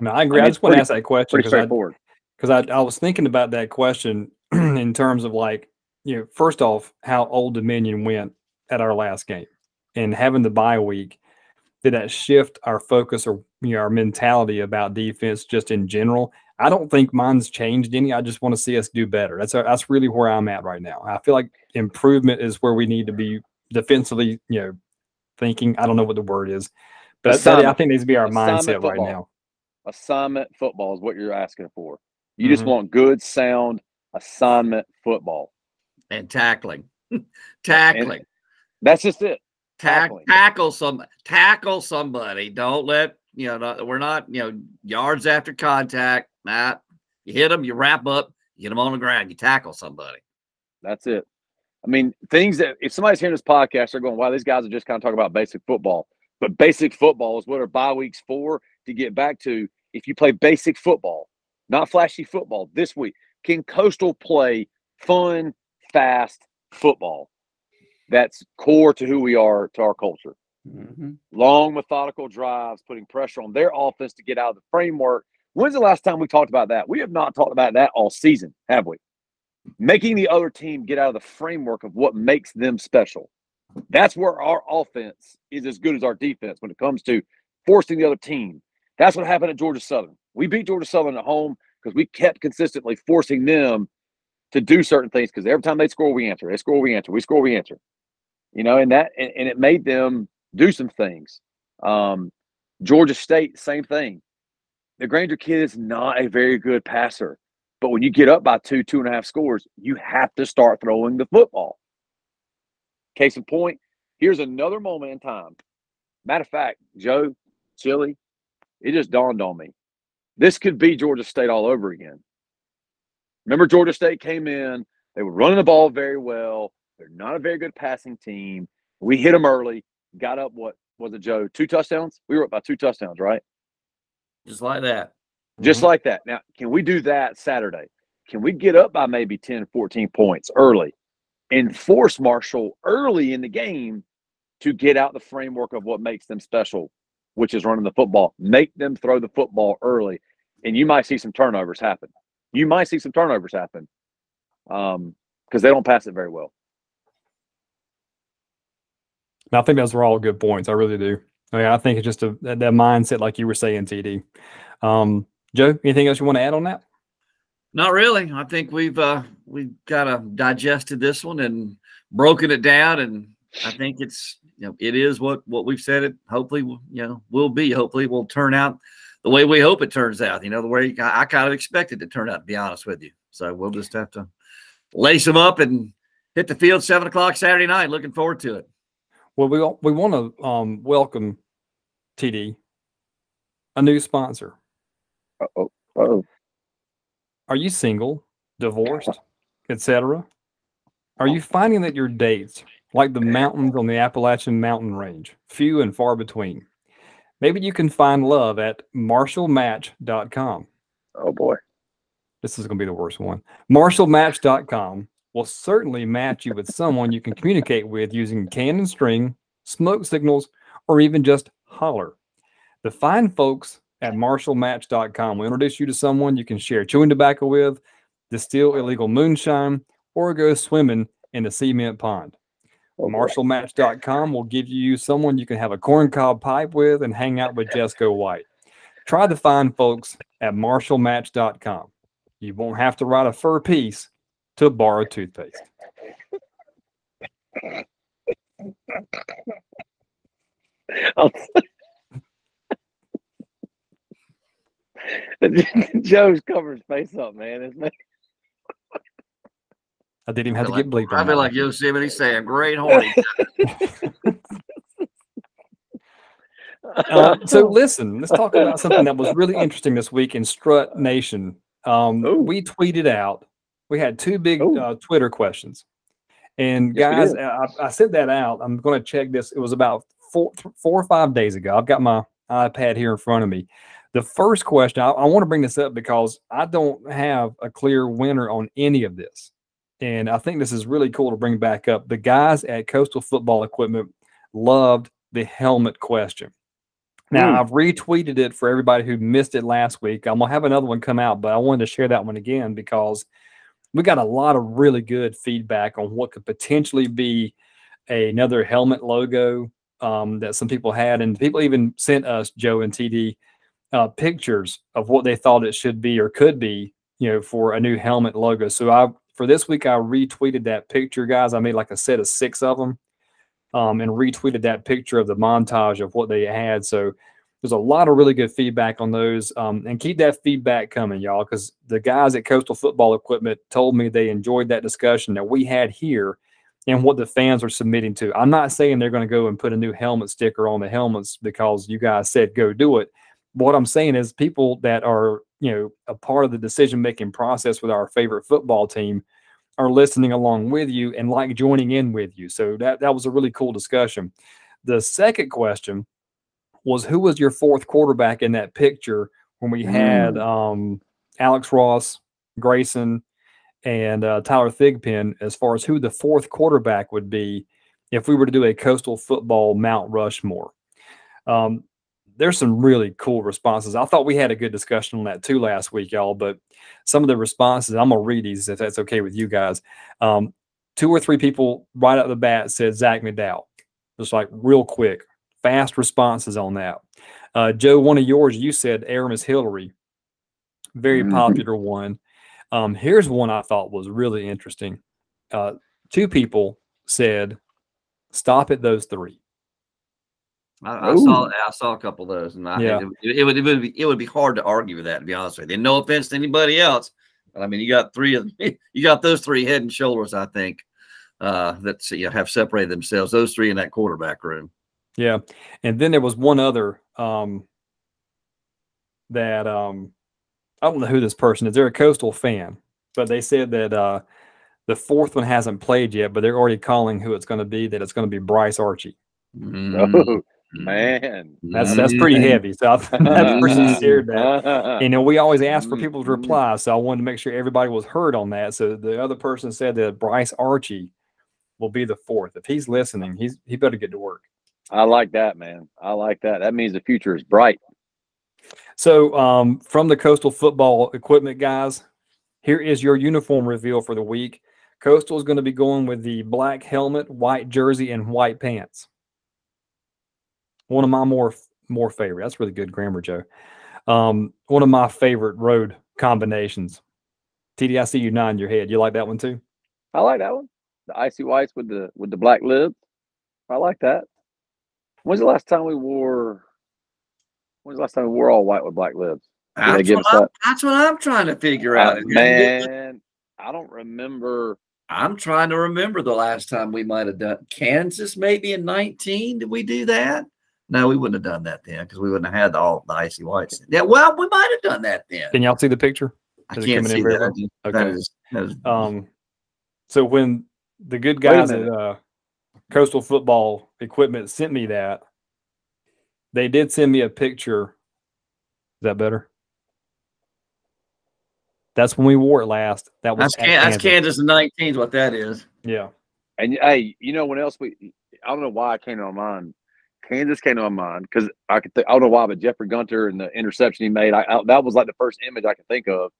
No, I agree. I I, just want to ask that question because I, because I, I was thinking about that question in terms of like, you know, first off, how Old Dominion went at our last game and having the bye week, did that shift our focus or you know our mentality about defense just in general? I don't think mine's changed any. I just want to see us do better. That's that's really where I'm at right now. I feel like improvement is where we need to be defensively, you know, thinking. I don't know what the word is, but that, I think needs to be our Assignment mindset right now. Assignment football is what you're asking for. You just Mhm. want good, sound assignment football. and tackling, tackling, That's just it. tack, tackling. tackle some, tackle somebody. Don't let you know. We're not you know yards after contact. Matt, you hit them, you wrap up, you get them on the ground, you tackle somebody. That's it. I mean, things that if somebody's hearing this podcast, they're going, "Wow, these guys are just kind of talking about basic football." But basic football is what are bye weeks for to get back to. If you play basic football, not flashy football, this week can Coastal play fun, fast football? That's core to who we are, to our culture. Mm-hmm. long methodical drives, putting pressure on their offense to get out of the framework. When's the last time we talked about that? We have not talked about that all season, have we? Making the other team get out of the framework of what makes them special. That's where our offense is as good as our defense when it comes to forcing the other team. That's what happened at Georgia Southern. We beat Georgia Southern at home because we kept consistently forcing them to do certain things because every time they score, we answer. They score, we answer. We score, we answer. You know, and that and, and it made them do some things. Um, Georgia State, same thing. The Grainger kid is not a very good passer, but when you get up by two, two and a half scores, you have to start throwing the football. Case in point, here's another moment in time. Matter of fact, Joe, Chili, it just dawned on me. This could be Georgia State all over again. Remember, Georgia State came in, they were running the ball very well. They're not a very good passing team. We hit them early, got up, what was it, Joe? Two touchdowns? We were up by two touchdowns, right? Just like that. Just Mhm. like that. Now, can we do that Saturday? Can we get up by maybe 10, 14 points early and force Marshall early in the game to get out the framework of what makes them special, which is running the football? Make them throw the football early, and you might see some turnovers happen. You might see some turnovers happen um, because they don't pass it very well. I think those were all good points. I really do. I, mean, I think it's just a that, that mindset, like you were saying, TD. Um, Joe, anything else you want to add on that? Not really. I think we've uh we've kind of digested this one and broken it down, and I think it's you know it is what what we've said it. Hopefully, you know will be. Hopefully, will turn out the way we hope it turns out. You know the way I, I kind of expected it to turn out. To be honest with you, so we'll just have to lace them up and hit the field seven o'clock Saturday night. Looking forward to it. Well, we we want to um, welcome TD, a new sponsor. Oh, oh, Are you single, divorced, etc.? Are you finding that your dates, like the mountains on the Appalachian Mountain Range, few and far between? Maybe you can find love at marshallmatch.com. oh boy. This is going to be the worst one. Marshallmatch.com will certainly match you with someone you can communicate with using can and string, smoke signals, or even just holler. The fine folks at marshallmatch.com. We'll introduce you to someone you can share chewing tobacco with, distill illegal moonshine, or go swimming in a cement pond. Oh. Marshallmatch.com will give you someone you can have a corncob pipe with and hang out with Jesco White. Try the fine folks at marshallmatch.com. You won't have to write a fur piece to borrow toothpaste. Joe's covering his face up, man. Isn't it? I didn't even have to like- get bleeped. I on feel that like one. Yosemite Sam, great horny. Uh, so listen, let's talk about something that was really interesting this week in Strut Nation. Um, we tweeted out. We had two big uh, Twitter questions, and Yes, guys. I, I sent that out. I'm going to check this. It was about four, th- four or five days ago. I've got my iPad here in front of me. The first question, I, I want to bring this up because I don't have a clear winner on any of this, and I think this is really cool to bring back up. The guys at Coastal Football Equipment loved the helmet question. Now, Hmm. I've retweeted it for everybody who missed it last week. I'm going to have another one come out, but I wanted to share that one again because we got a lot of really good feedback on what could potentially be another helmet logo um, that some people had. And people even sent us, Joe and TD, uh, pictures of what they thought it should be or could be, you know, for a new helmet logo. So I, for this week, I retweeted that picture, guys. I made like a set of six of them um, and retweeted that picture of the montage of what they had. So there's a lot of really good feedback on those. Um, and keep that feedback coming, y'all, because the guys at Coastal Football Equipment told me they enjoyed that discussion that we had here and what the fans are submitting to. I'm not saying they're going to go and put a new helmet sticker on the helmets because you guys said go do it. What I'm saying is people that are, you know, a part of the decision making process with our favorite football team are listening along with you and like joining in with you. So that that was a really cool discussion. The second question was who was your fourth quarterback in that picture when we had um, Alex Ross, Grayson, and uh, Tyler Thigpen as far as who the fourth quarterback would be if we were to do a coastal football Mount Rushmore. Um, there's some really cool responses. I thought we had a good discussion on that too last week, y'all. But some of the responses, I'm gonna read these if that's okay with you guys. Um, two or three people right out the bat said Zach McDowell, just like real quick, fast responses on that. Uh, Joe, one of yours, you said Aramis Hillary, very Mhm. popular one. Um, here's one I thought was really interesting. Uh, two people said, "Stop at those three. I, I saw I saw a couple of those, and I Yeah. it, it would it would be it would be hard to argue with that. To be honest with you, and no offense to anybody else, but I mean you got three of you got those three head and shoulders. I think uh, that you know, have separated themselves. Those three in that quarterback room. Yeah. And then there was one other um, that um, I don't know who this person is. They're a coastal fan, but they said that uh, the fourth one hasn't played yet, but they're already calling who it's going to be. That it's going to be Bryce Archie. Oh man, That's that's pretty heavy. So I, that person shared that. that. You know, we always ask for people to reply, so I wanted to make sure everybody was heard on that. So the other person said that Bryce Archie will be the fourth. If he's listening, he's he better get to work. I like that, man. I like that. That means the future is bright. So, um, from the Coastal Football Equipment guys, here is your uniform reveal for the week. Coastal is going to be going with the black helmet, white jersey, and white pants. One of my more more favorite. That's really good grammar, Joe. Um, one of my favorite road combinations. TD, I see you nodding your head. You like that one too? I like that one. The icy whites with the with the black lids. I like that. When's the last time we wore? When's the last time we wore all white with black lids? Did they That's give what, us I'm, that? that's what I'm trying to figure Uh, out. man, I don't remember. I'm trying to remember the last time we might have done Kansas, maybe in 19. Did we do that? No, we wouldn't have done that then because we wouldn't have had all the icy whites. Yeah, well, we might have done that then. Can y'all see the picture? I is it can't see that. well? Okay. That is, that is Um, so when the good Wait a guys at uh, Coastal Football Equipment sent me that, they did send me a picture. Is that better? That's when we wore it last. That was that's, at that's Kansas. Kansas 19 what that is. Yeah. And hey, you know when else we? I don't know why I came to my mind. Kansas came to my mind because I could. Th- I don't know why, but Jeffrey Gunter and the interception he made, I, I, that was like the first image I could think of.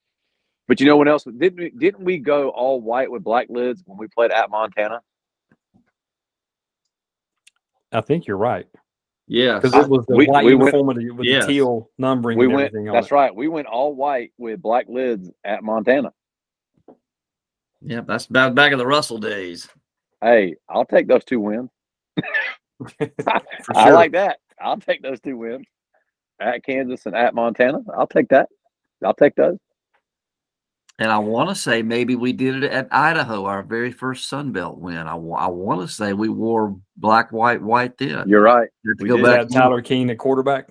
But you know what else? Didn't we, didn't we go all white with black lids when we played at Montana? I think you're right Yeah. because it was the We- white we went- with Yes. the teal numbering We and went. everything That's it. right. We went all white with black lids at Montana. Yeah, that's about back in the Russell days. Hey, I'll take those two wins. For I like that. I'll take those two wins at Kansas and at Montana. I'll take that. I'll take those. And I want to say maybe we did it at Idaho, our very first Sun Belt win. I, I want to say we wore black, white, white then. You're right. Have to we go did. Was back that Tyler Keene at quarterback.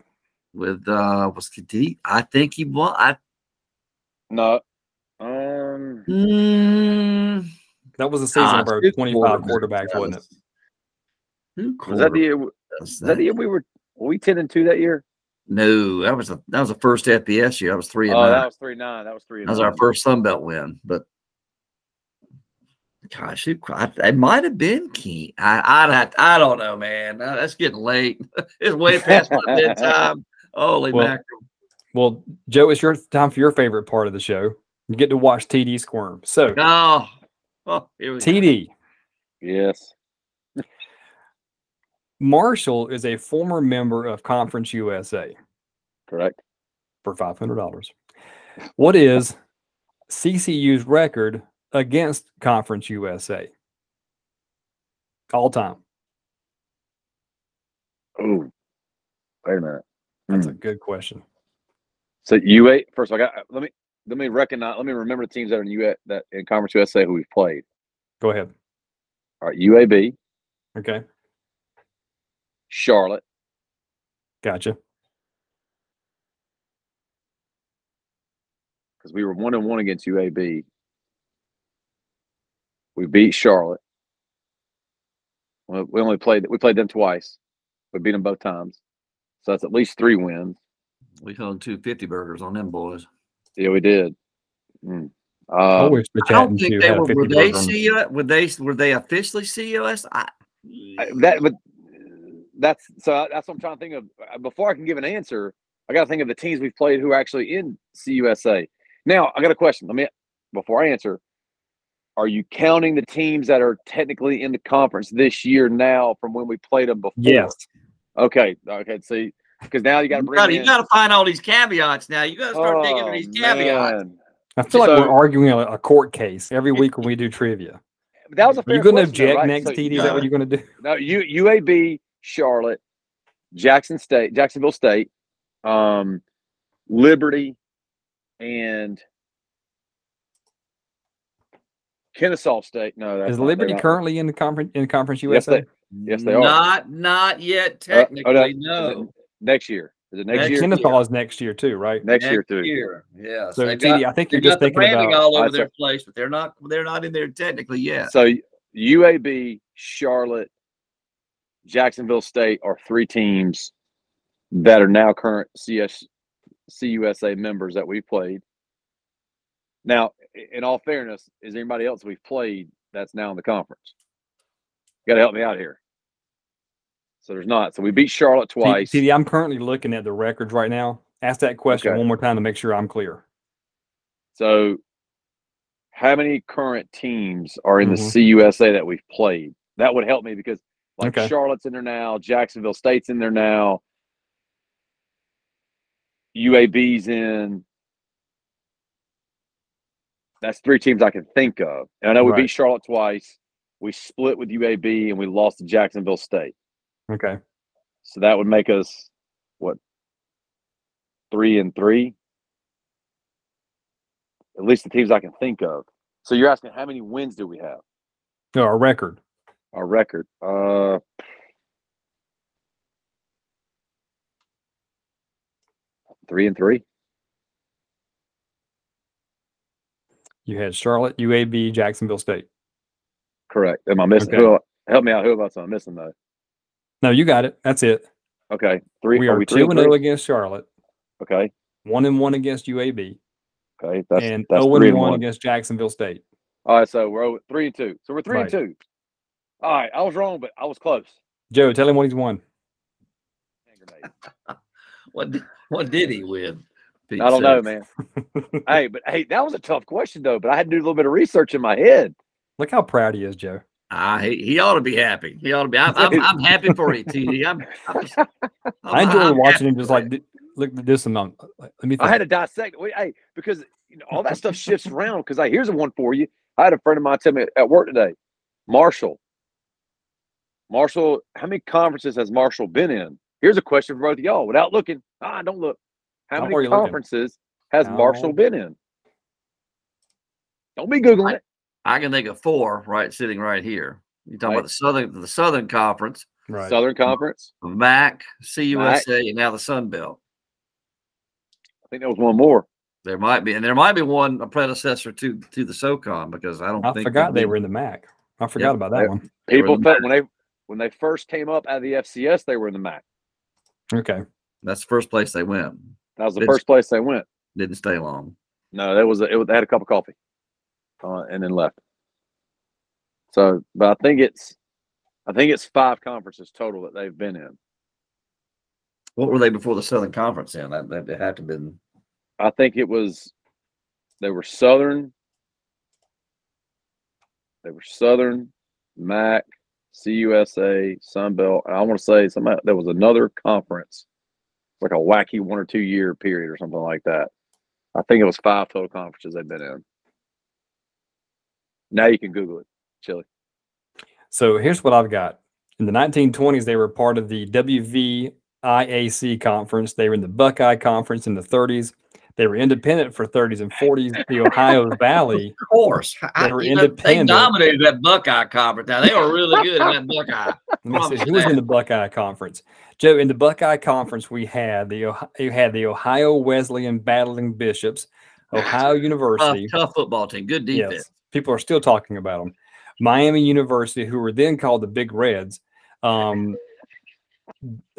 with uh was did he, I think he won. I No. Um. mm, That was the season gosh, of our 25 quarterback quarterbacks, wasn't it? was- Who Was that the year? Was was that the year we were? Were we ten and two that year? No, that was a that was the first FBS year. I was three and Oh, nine. that was three nine. That was three. That was our first Sun Belt win, but gosh, it, it might have been Key. I I'd have, I don't know, man. Uh, That's getting late. it's way past my bedtime. Holy Well, mackerel! Well, Joe, it's your time for your favorite part of the show. You get to watch TD squirm. So, Oh, oh here we go. TD, Yes. Marshall is a former member of Conference USA Correct. for $500. What is CCU's record against Conference USA? All time. Oh. Wait a minute. That's Hmm. a good question. So UA first. I got. Let me let me recognize. Let me remember the teams that are in UA that in Conference USA who we've played. Go ahead. All right. UAB, Okay. Charlotte, Gotcha. because we were one and one against UAB. We beat Charlotte. Well, we only played we played them twice. We beat them both times, so that's at least three wins. We hung two fifty burgers on them boys. Yeah, we did. Mm. I Uh, wish the I don't think they had a were. Were they burger on- CUS? Were they? Were they officially CUS? I, I- that but that's so that's what I'm trying to think of. Uh, Before I can give an answer, I got to think of the teams we've played who are actually in CUSA. Now, I got a question. Let me before I answer. Are you counting the teams that are technically in the conference this year now from when we played them before? Yes. Okay. Okay. See, because now you got to you bring gotta, in. you gotta find all these caveats now. You gotta start digging into Oh, these caveats. man. I feel like So- we're arguing a, a court case every week when we do trivia. That was a Are fair you going to question, object right? next, So- TD? Is that what you're going to do? No, U, UAB, Charlotte, Jackson State, Jacksonville State, um, Liberty, and Kennesaw State. No, that's Is not- Liberty not- currently in the conference in Conference Yes, USA? Yes, they are. Not, not yet. Uh, oh, Technically, no, no. next year. Is it next, Next year? year. Kennesaw is next year too, right? Next, year too. Year. Yes. So They've TD, got- I think you're just got the thinking branding about. all over their place, but they're not. They're not in there technically yet. So UAB, Charlotte, Jacksonville State are three teams that are now current CS CUSA members that we've played. Now, in all fairness, is there anybody else we've played that's now in the conference? You got to help me out here. So there's not. So we beat Charlotte twice. TD, I'm currently looking at the records right now. Ask that question Okay. one more time to make sure I'm clear. So how many current teams are in Mhm. the CUSA that we've played? That would help me because like Okay. Charlotte's in there now, Jacksonville State's in there now, UAB's in. That's three teams I can think of. And I know we Right. beat Charlotte twice. We split with UAB and we lost to Jacksonville State. Okay. So that would make us what three and three? At least the teams I can think of. So you're asking how many wins do we have? No, our record. Our record. Uh three and three. You had Charlotte, UAB, Jacksonville State. Correct. Am I missing? Okay. Who, help me out. Who else am I missing though? No, you got it. That's it. Okay, three. We are are we two and zero against Charlotte, Okay, one and one against UAB, okay. That's and that's zero and one one. against Jacksonville State. All right, so we're three and two. So we're three Right. and two. All right, I was wrong, but I was close. Joe, tell him what he's won. What did, what did he win? Pete I don't know, man. hey, but hey, that was a tough question though. But I had to do a little bit of research in my head. Look how proud he is, Joe. Ah, he, he ought to be happy. He ought to be. I'm, I'm, I'm happy for you, TD. I'm, I'm, just- I enjoy I'm watching happy him just like look at this amount. Let me. Think. I had to dissect. Wait, hey, because you know, all that stuff shifts around. Because I here's a one for you. I had a friend of mine tell me at work today, Marshall. Marshall, how many conferences has Marshall been in? Here's a question for both of y'all. Without looking, ah, don't look. How How many are you looking? conferences has How- Marshall been in? Don't be googling it. I can think of four right sitting right here. You're talking Right. about the southern the Southern Conference, right. Southern Conference. MAC, CUSA, and now the Sun Belt. I think there was one more. There might be, and there might be one a predecessor to to the SoCon because I don't. I think forgot they were in the MAC. I forgot about that one. People in felt when they when they first came up out of the FCS, they were in the MAC. Okay. That's the first place they went. That was the It's- first place they went. Didn't stay long. No, that was a, it. Was, they had a cup of coffee, uh, and then left. So, but I think it's, I think it's five conferences total that they've been in. What were they before the Southern Conference? Then that that had to have been. I think it was, they were Southern, they were Southern, MAC, CUSA, Sun Belt, and I want to say some there was another conference, like a wacky one or two year period or something like that. I think it was five total conferences they've been in. Now you can Google it, Chili. So here's what I've got. In the 1920s, they were part of the WVIAC conference. They were in the Buckeye Conference in the 30s. They were independent for 30s and 40s. The Ohio Valley. Of course, They were you know, they dominated that Buckeye Conference. Now they were really good in that Buckeye. Let me see, Promise who was in the Buckeye Conference? Joe, in the Buckeye Conference, we had the Ohio, you had the Ohio Wesleyan Battling Bishops, Ohio Tough, University. tough football team. Good defense. Yes, people are still talking about them. Miami University, who were then called the Big Reds, um,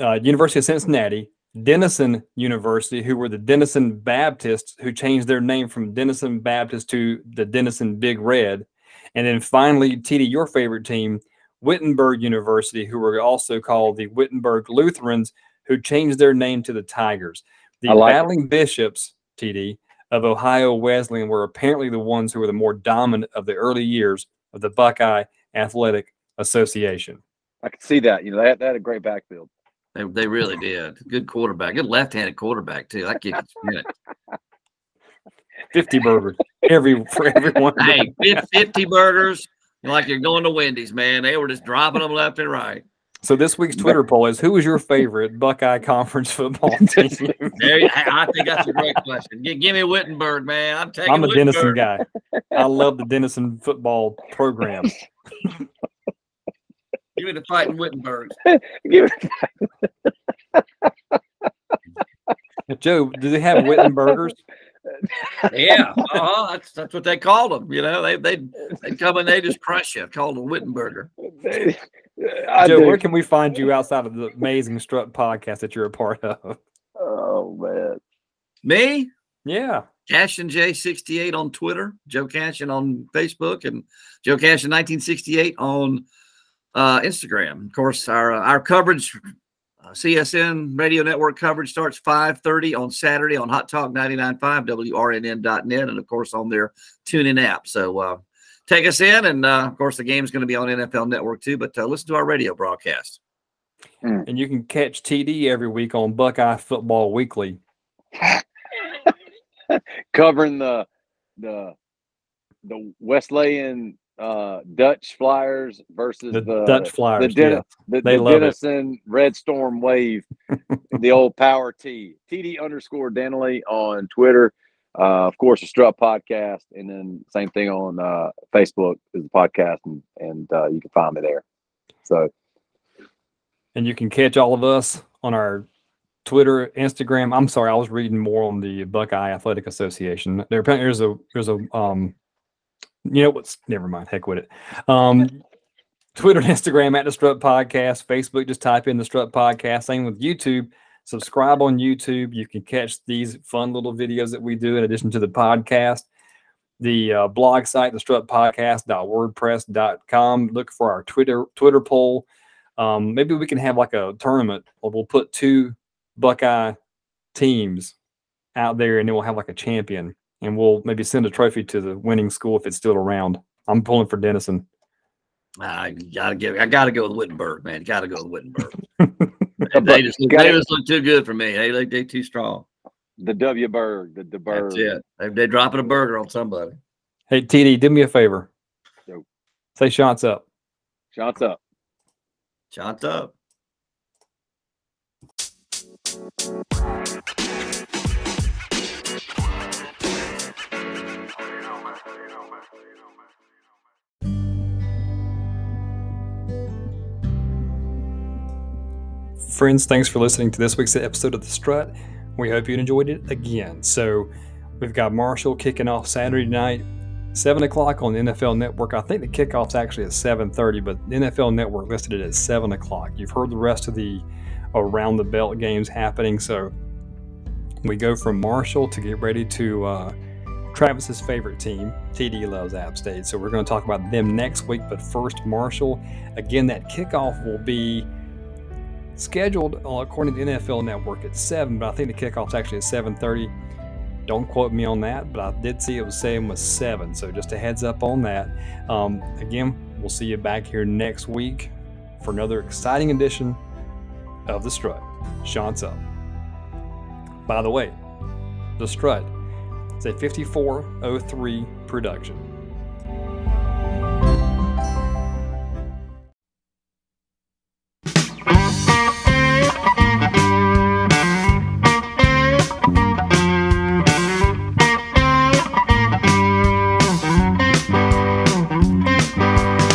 uh, University of Cincinnati, Denison University, who were the Denison Baptists, who changed their name from Denison Baptist to the Denison Big Red, and then finally, TD, your favorite team, Wittenberg University, who were also called the Wittenberg Lutherans, who changed their name to the Tigers. The like it. battling bishops, TD, of Ohio Wesleyan were apparently the ones who were the more dominant of the early years of the Buckeye Athletic Association. I could see that. You know, they had, they had a great backfield. They, they really did. Good quarterback. Good left-handed quarterback too. That kid can spin it. 50 burgers every for everyone. Hey, 50 burgers. Like you're going to Wendy's, man. They were just dropping them left and right. So this week's Twitter poll is who is your favorite Buckeye Conference football team? There, you- I I think that's a great question. Give, give me Wittenberg, man. I'm taking. I'm a Denison guy. I love the Denison football program. Give me the fighting Wittenberg. Give it Joe, do they have Wittenbergers? Yeah, uh-huh. that's that's what they called them. You know, they they they come and they just crush you. Called them Wittenberger. I Joe, do. where can we find you outside of the amazing Strut podcast that you're a part of? Oh man. Me, Yeah. Cash and J68 on Twitter, Joe Cashin on Facebook, and Joe Cashin 1968 on uh, Instagram. Of course, our uh, our coverage, CSN Radio Network coverage starts 5:30 on Saturday on Hot Talk 99.5 WRNN.net, and of course on their TuneIn app. So uh, take us in, and uh, of course the game's going to be on NFL Network too. But uh, listen to our radio broadcast. And you can catch TD every week on Buckeye Football Weekly. Covering the the the Wesleyan uh Dutch Flyers versus The, the Dutch Flyers. Den- yes. the, they the love it. Denison Red Storm Wave, the old Power T. TD underscore Danley on Twitter. Uh, of course, the Strut Podcast, and then same thing on uh, Facebook is the podcast, and, and uh, you can find me there. So And you can catch all of us on our Twitter, Instagram. I'm sorry, I was reading more on the Buckeye Athletic Association. There, apparently there's a there's a um, you know what's never mind, heck with it. Um, Twitter and Instagram at the Strut Podcast. Facebook, just type in the Strut Podcast. Same with YouTube. Subscribe on YouTube. You can catch these fun little videos that we do in addition to the podcast. The uh, blog site, the Strut Podcast.wordpress.com. Look for our Twitter Twitter poll. Um, maybe we can have like a tournament or we'll put two Buckeye teams out there and then we'll have like a champion and we'll maybe send a trophy to the winning school if it's still around. I'm pulling for Denison. Ah, I gotta give. I gotta go with Wittenberg, man. Gotta go with Wittenberg. The they just look, gotta- they just look too good for me. They look they too strong. The W Berg, the the Berg. That's it. They, they're dropping a burger on somebody. Hey, TD, do me a favor. Yo. Say shots up. Shots up. Shots up. Friends, thanks for listening to this week's episode of The Strut. We hope you enjoyed it again. So, we've got Marshall kicking off Saturday night, 7 o'clock on NFL Network. I think the kickoff's actually at 7.30, but NFL Network listed it at 7 o'clock. You've heard the rest of the around the belt games happening. So, we go from Marshall to get ready to uh, Travis's favorite team. TD loves App State. So, we're going to talk about them next week. But first, Marshall. Again, that kickoff will be scheduled uh, according to NFL Network at seven, but I think the kickoff's actually at seven thirty. Don't quote me on that, but I did see it was saying was seven. So just a heads up on that. Um, again, we'll see you back here next week for another exciting edition of the Strut. Chants up. By the way, the Strut is a 5403 production.